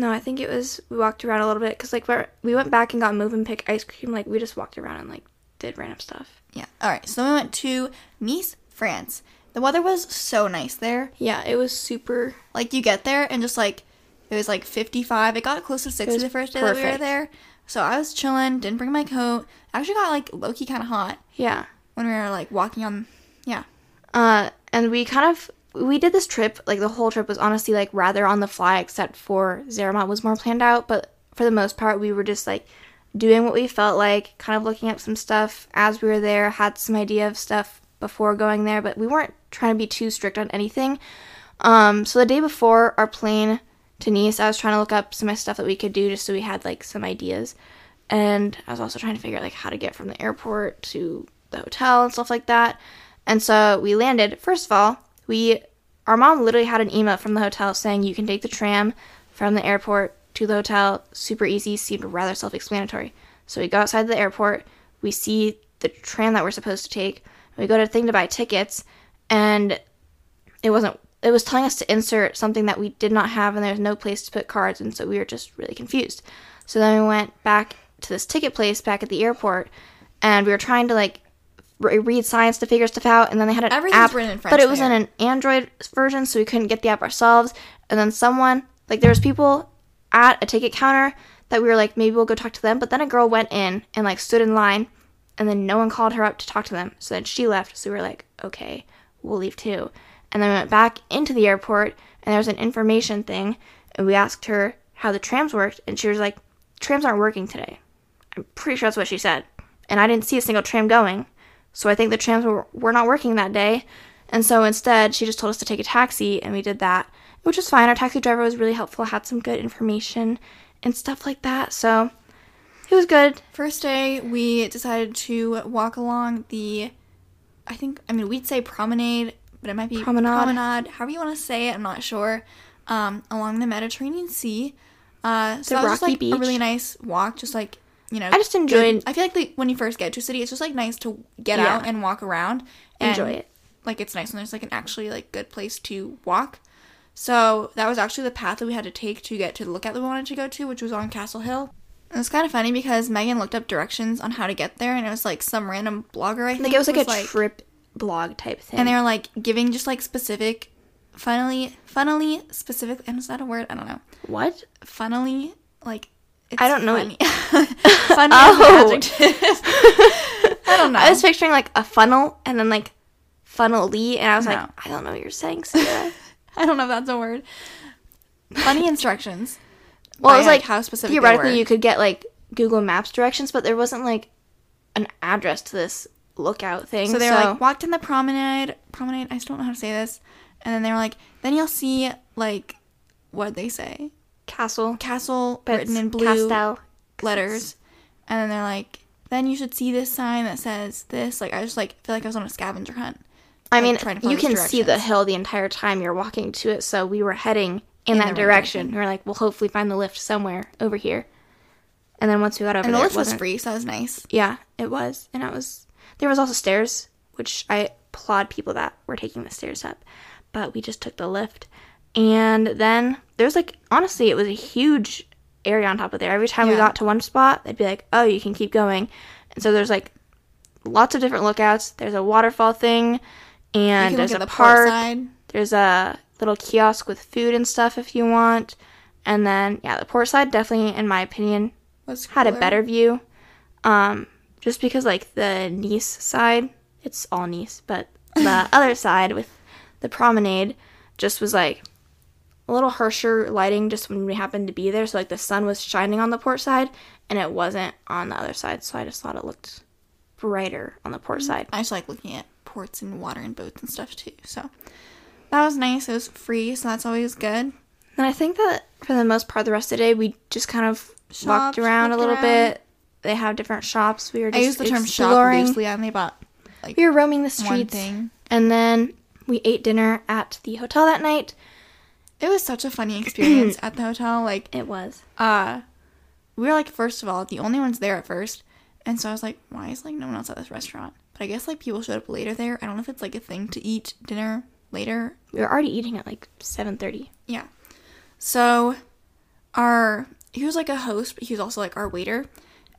A: No, I think it was we walked around a little bit because like we went back and got Mövenpick ice cream. Like we just walked around and like did random stuff.
B: Yeah. All right. So we went to Nice, France. The weather was so nice there.
A: Yeah, it was super.
B: Like you get there and just like it was like 55. It got close to 60 the first day that we were
A: perfect.
B: there. So I was chilling, didn't bring my coat. Actually got like low key kind of hot
A: Yeah.
B: when we were like walking on. Yeah.
A: Uh, and we kind of we did this trip like the whole trip was honestly like rather on the fly, except for Zermatt was more planned out. But for the most part, we were just like doing what we felt like, kind of looking up some stuff as we were there. Had some idea of stuff before going there, but we weren't trying to be too strict on anything. Um, so the day before our plane to Nice, I was trying to look up some of stuff that we could do just so we had like some ideas. And I was also trying to figure out like how to get from the airport to the hotel and stuff like that. And so we landed. First of all, we our mom literally had an email from the hotel saying you can take the tram from the airport to the hotel. Super easy, seemed rather self-explanatory. So we go outside the airport, we see the tram that we're supposed to take. We go to the thing to buy tickets, and it wasn't it was telling us to insert something that we did not have and there was no place to put cards and so we were just really confused so then we went back to this ticket place back at the airport and we were trying to like read science to figure stuff out and then they had an
B: Everything's
A: app
B: written in French
A: but it was
B: there.
A: in an android version so we couldn't get the app ourselves and then someone like there was people at a ticket counter that we were like maybe we'll go talk to them but then a girl went in and like stood in line and then no one called her up to talk to them. So then she left. So we were like, okay, we'll leave too. And then we went back into the airport, and there was an information thing, and we asked her how the trams worked, and she was like, trams aren't working today. I'm pretty sure that's what she said. And I didn't see a single tram going. So I think the trams were, were not working that day. And so instead, she just told us to take a taxi, and we did that, which was fine. Our taxi driver was really helpful, had some good information, and stuff like that. So it was good.
B: First day, we decided to walk along the, I think, I mean, we'd say promenade, but it might be
A: Promenade.
B: promenade however you want to say it, I'm not sure, um, along the Mediterranean Sea. Uh, so
A: The
B: that was just like a really nice walk, just like, you know.
A: I just enjoyed-
B: I feel like the, when you first get to a city, it's just like nice to get
A: Yeah.
B: out and walk around. And,
A: Enjoy it.
B: Like, it's nice when there's like an actually like good place to walk. So that was actually the path that we had to take to get to the lookout that we wanted to go to, which was on Castle Hill. It was kind of funny because Megan looked up directions on how to get there, and it was like some random blogger. I think
A: Like it was like a trip blog type thing.
B: and they were like giving just like specific, funnily, funnily specific. And is that a word? I don't know.
A: what?
B: Funnily, like it's
A: I don't know.
B: Funny, [laughs] funny [laughs]
A: Oh. [laughs]
B: I don't know.
A: I was picturing like a funnel and then like funnel-y, and I was
B: No.
A: like, I don't know what you're saying, Ciera.
B: I don't know if that's a word. Funny instructions.
A: well,
B: by,
A: it was like
B: how specific.
A: theoretically you could get like Google Maps directions, but there wasn't like an address to this lookout thing.
B: So they were like, walked in the promenade. Promenade. I still don't know how to say this. And then they were like, then you'll see like, what they say,
A: castle,
B: castle
A: but
B: written in blue
A: Castel.
B: letters. And then they're like, then you should see this sign that says this. Like I just like feel like I was on a scavenger hunt.
A: I mean,
B: trying to
A: you can see the hill the entire time you're walking to it, so we were heading in,
B: In
A: that direction.
B: direction.
A: We are like, we'll hopefully find the lift somewhere over here. And then once we got over
B: And the
A: there,
B: lift was free, so that was nice.
A: Yeah, it was, and it was. There was also stairs, which I applaud people that were taking the stairs up, but we just took the lift, and then there's like honestly, it was a huge area on top of there. Every time we got to one spot, they'd be like, "Oh, you can keep going," and so there's like lots of different lookouts. There's a waterfall thing, and there's a
B: the
A: park.
B: side.
A: There's a little kiosk with food and stuff if you want. And then, yeah, the port side definitely, in my opinion,
B: Was
A: had a better view. Um, just because, like, the Nice side, it's all Nice, but the [laughs] other side with the promenade just was like a little harsher lighting just when we happened to be there. So, like, the sun was shining on the port side and it wasn't on the other side. So, I just thought it looked brighter on the port mm-hmm. side.
B: I just like looking at ports and water and boats and stuff too. So that was nice. It was free, so that's always good.
A: And I think that for the most part, the rest of the day, we just kind of walked around a little
B: around.
A: bit. They have different shops. We were just I
B: use the term shop loosely. I only bought like
A: We were roaming the streets, and then we ate dinner at the hotel that night.
B: It was such a funny experience [clears throat] at the hotel. Like,
A: It was.
B: uh, we were like, first of all, the only ones there at first, and so I was like, why is like no one else at this restaurant? But I guess like people showed up later there. I don't know if it's like a thing to eat dinner later.
A: We were already eating at like seven thirty.
B: Yeah. So, our he was like a host, but he was also like our waiter,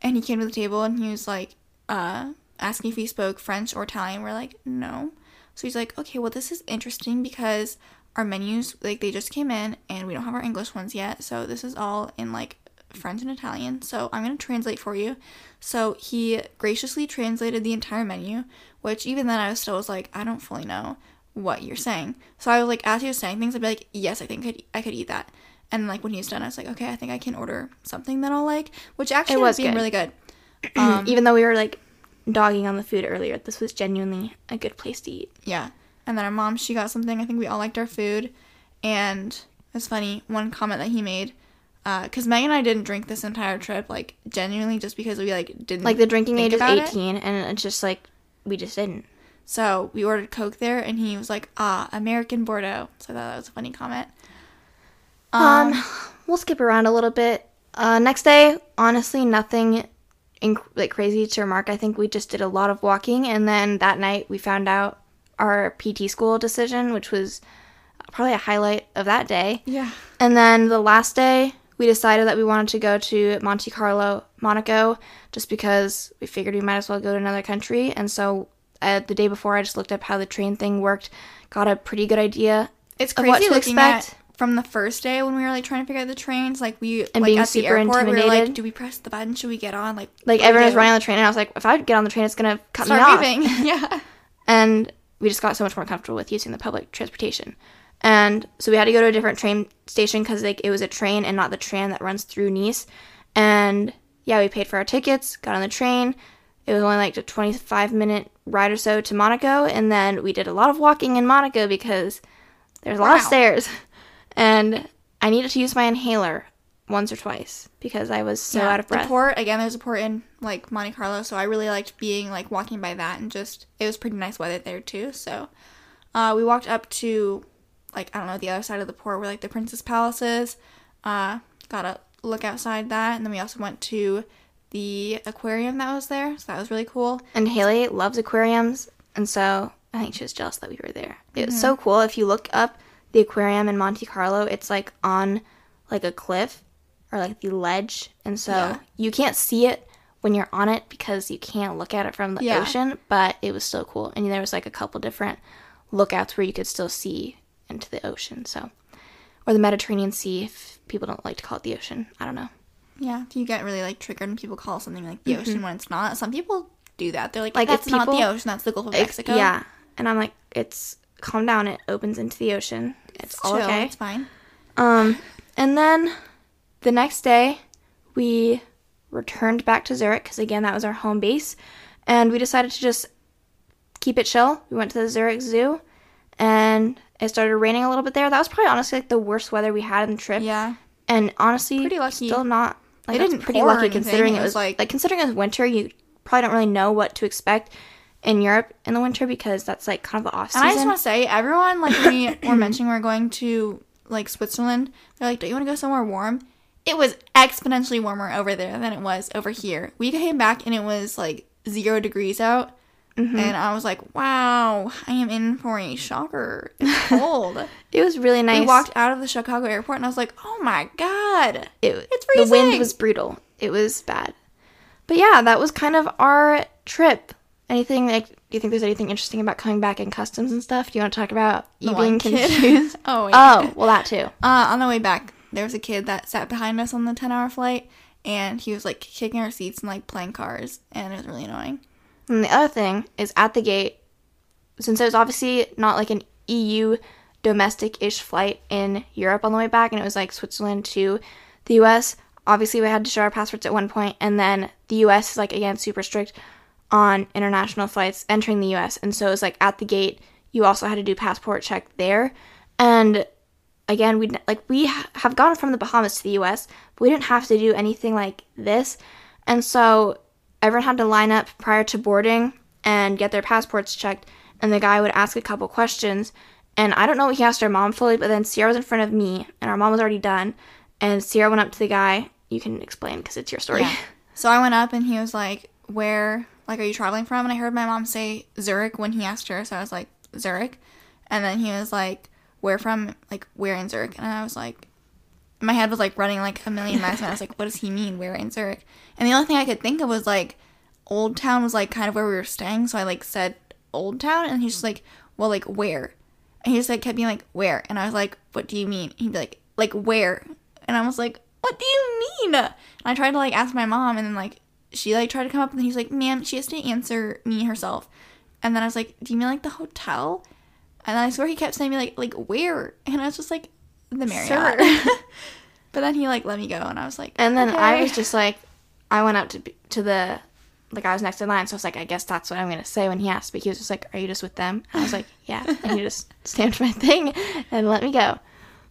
B: and he came to the table and he was like, uh, asking if he spoke French or Italian. We're like, no. So he's like, okay, well this is interesting because our menus like they just came in and we don't have our English ones yet, so this is all in like French and Italian. So I'm gonna translate for you. So he graciously translated the entire menu, which even then I was still was like, I don't fully know what you're saying. So I was like, as he was saying things, I'd be like, yes, I think I could, I could eat that. And like when he was done, I was like, okay, I think I can order something that I'll like, which actually
A: was
B: was being
A: good.
B: really good. [clears throat] Um,
A: Even though we were like dogging on the food earlier, this was genuinely a good place to eat.
B: Yeah. And then our mom, she got something. I think we all liked our food. And it's funny, one comment that he made, because Meg and I didn't drink this entire trip, like genuinely just because we like didn't
A: Like the drinking age is
B: about it.
A: eighteen, and it's just like we just didn't.
B: So we ordered Coke there, and he was like, "Ah, American Bordeaux." So I thought that was a funny comment.
A: Um, we'll skip around a little bit. Uh, next day, honestly, nothing inc- like crazy to remark. I think we just did a lot of walking, and then that night we found out our PT school decision, which was probably a highlight of that day.
B: Yeah.
A: And then the last day, we decided that we wanted to go to Monte Carlo, Monaco, just because we figured we might as well go to another country. And so uh, the day before, I just looked up how the train thing worked, got a pretty good idea
B: It's crazy
A: what to
B: looking
A: expect.
B: at from the first day when we were like trying to figure out the trains. Like we
A: And
B: like
A: being
B: at the
A: super
B: airport, we were like, "Do we press the button? Should we get on?" Like
A: like
B: what do we
A: everyone was running on the train, and I was like, if I get on the train, it's gonna cut me
B: Start
A: off.
B: moving. [laughs] yeah.
A: And we just got so much more comfortable with using the public transportation. And so we had to go to a different train station because like it was a train and not the tram that runs through Nice. And yeah, we paid for our tickets, got on the train. It was only like a 25 minute ride or so to Monaco, and then we did a lot of walking in Monaco because there's a lot of stairs. [laughs] And I needed to use my inhaler once or twice because I was so
B: Yeah,
A: out of breath.
B: The port again. There's a port in like Monte Carlo, so I really liked being like walking by that and just it was pretty nice weather there too. So uh, we walked up to like I don't know the other side of the port where like the Prince's Palace is. Uh, got a look outside that, and then we also went to the aquarium that was there. So that was really cool.
A: and Haley loves aquariums, and so I think she was jealous that we were there. It was
B: Mm-hmm.
A: so cool. If you look up the aquarium in Monte Carlo, it's like on like a cliff or like the ledge, and so
B: Yeah.
A: you can't see it when you're on it because you can't look at it from the
B: Yeah.
A: ocean. But it was so cool, and there was like a couple different lookouts where you could still see into the ocean. So, or the Mediterranean Sea, if people don't like to call it the ocean. I don't know.
B: Yeah, do you get really like triggered when people call something like the ocean when it's not? Some people do that. They're like,
A: Like,
B: that's not the ocean. That's the Gulf of Mexico.
A: yeah, and I'm like, it's calm down. It opens into the ocean. It's, all
B: Chill,
A: okay.
B: It's fine.
A: Um, and then the next day, we returned back to Zurich because again that was our home base, and we decided to just keep it chill. We went to the Zurich Zoo, and it started raining a little bit there. That was probably honestly like the worst weather we had in the trip.
B: Yeah.
A: and honestly,
B: Pretty lucky.
A: Still not. Like,
B: It didn't
A: pretty lucky considering
B: It
A: it
B: was
A: was
B: like-
A: like considering it was winter. You probably don't really know what to expect in Europe in the winter because that's like kind of the off season.
B: And I just want to say, everyone, like, we were [coughs] mentioning we're going to, like, Switzerland, they're like, don't you want to go somewhere warm? It was exponentially warmer over there than it was over here. We came back and it was, like, zero degrees out.
A: Mm-hmm.
B: And I was like, wow, I am in for a shocker. It's [laughs] cold.
A: It was really nice.
B: we walked out of the Chicago airport and I was like, oh my god.
A: it,
B: It's
A: The wind
B: freezing.
A: was brutal. It was bad. But yeah, that was kind of our trip. Anything like do you think there's anything interesting about coming back in customs and stuff? Do you want to talk about you
B: The
A: being confused? [laughs]
B: Oh, wait.
A: oh, well that too.
B: Uh, on the way back, there was a kid that sat behind us on the 10 hour flight and he was, like, kicking our seats and, like, playing cars. And it was really annoying.
A: And the other thing is at the gate, since it was obviously not like an EU domestic ish flight in Europe on the way back, and it was like Switzerland to the US, obviously we had to show our passports at one point, and then the US is like again super strict on international flights entering the US. And so it was like at the gate, you also had to do passport check there. And again, we like we ha- have gone from the Bahamas to the U.S., but we didn't have to do anything like this, and so everyone had to line up prior to boarding and get their passports checked, and the guy would ask a couple questions, and I don't know what he asked our mom fully, but then Ciera was in front of me, and our mom was already done, and Ciera went up to the guy. You can explain because it's your story.
B: Yeah. So I went up and he was like, Where, like, are you traveling from? And I heard my mom say Zurich when he asked her. So I was like, Zurich. And then he was like, Where from? Like, where in Zurich? And I was like, my head was like running like a million miles. And I was like, What does he mean? Where in Zurich? And the only thing I could think of was like, Old Town was like kind of where we were staying. So I like said Old Town. And he's just like, Well, like, where? And he just like kept being like, Where? And I was like, What do you mean? He'd be like, Like, where? And I was like, What do you mean? And I tried to like ask my mom, and then like she like tried to come up, and he's like, Ma'am, she has to answer me herself. And then I was like, Do you mean like the hotel? And I swear he kept saying me like, like where? And I was just like, the Marriott. [laughs] but then he like let me go, and I was like,
A: And then I was just like, I went up to to the like I was next in line, so I was like, I guess that's what I'm gonna say when he asked. But he was just like, Are you just with them? And I was like, [laughs] Yeah. And he just stamped my thing and let me go.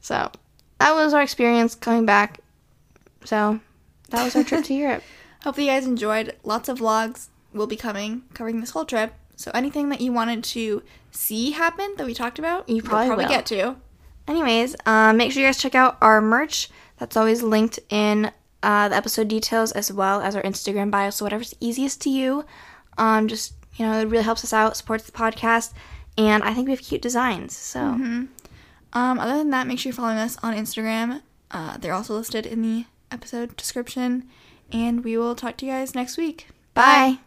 A: So that was our experience coming back. So that was our trip to [laughs] Europe.
B: Hopefully, you guys enjoyed. Lots of vlogs will be coming covering this whole trip. So anything that you wanted to see happen that we talked about,
A: You
B: you'll
A: probably will.
B: get to.
A: Anyways, um, make sure you guys check out our merch. That's always linked in uh, the episode details as well as our Instagram bio. So whatever's easiest to you, um, just you know, it really helps us out, supports the podcast, and I think we have cute designs. So
B: Um, other than that, make sure you're following us on Instagram. Uh, they're also listed in the episode description. And we will talk to you guys next week.
A: bye.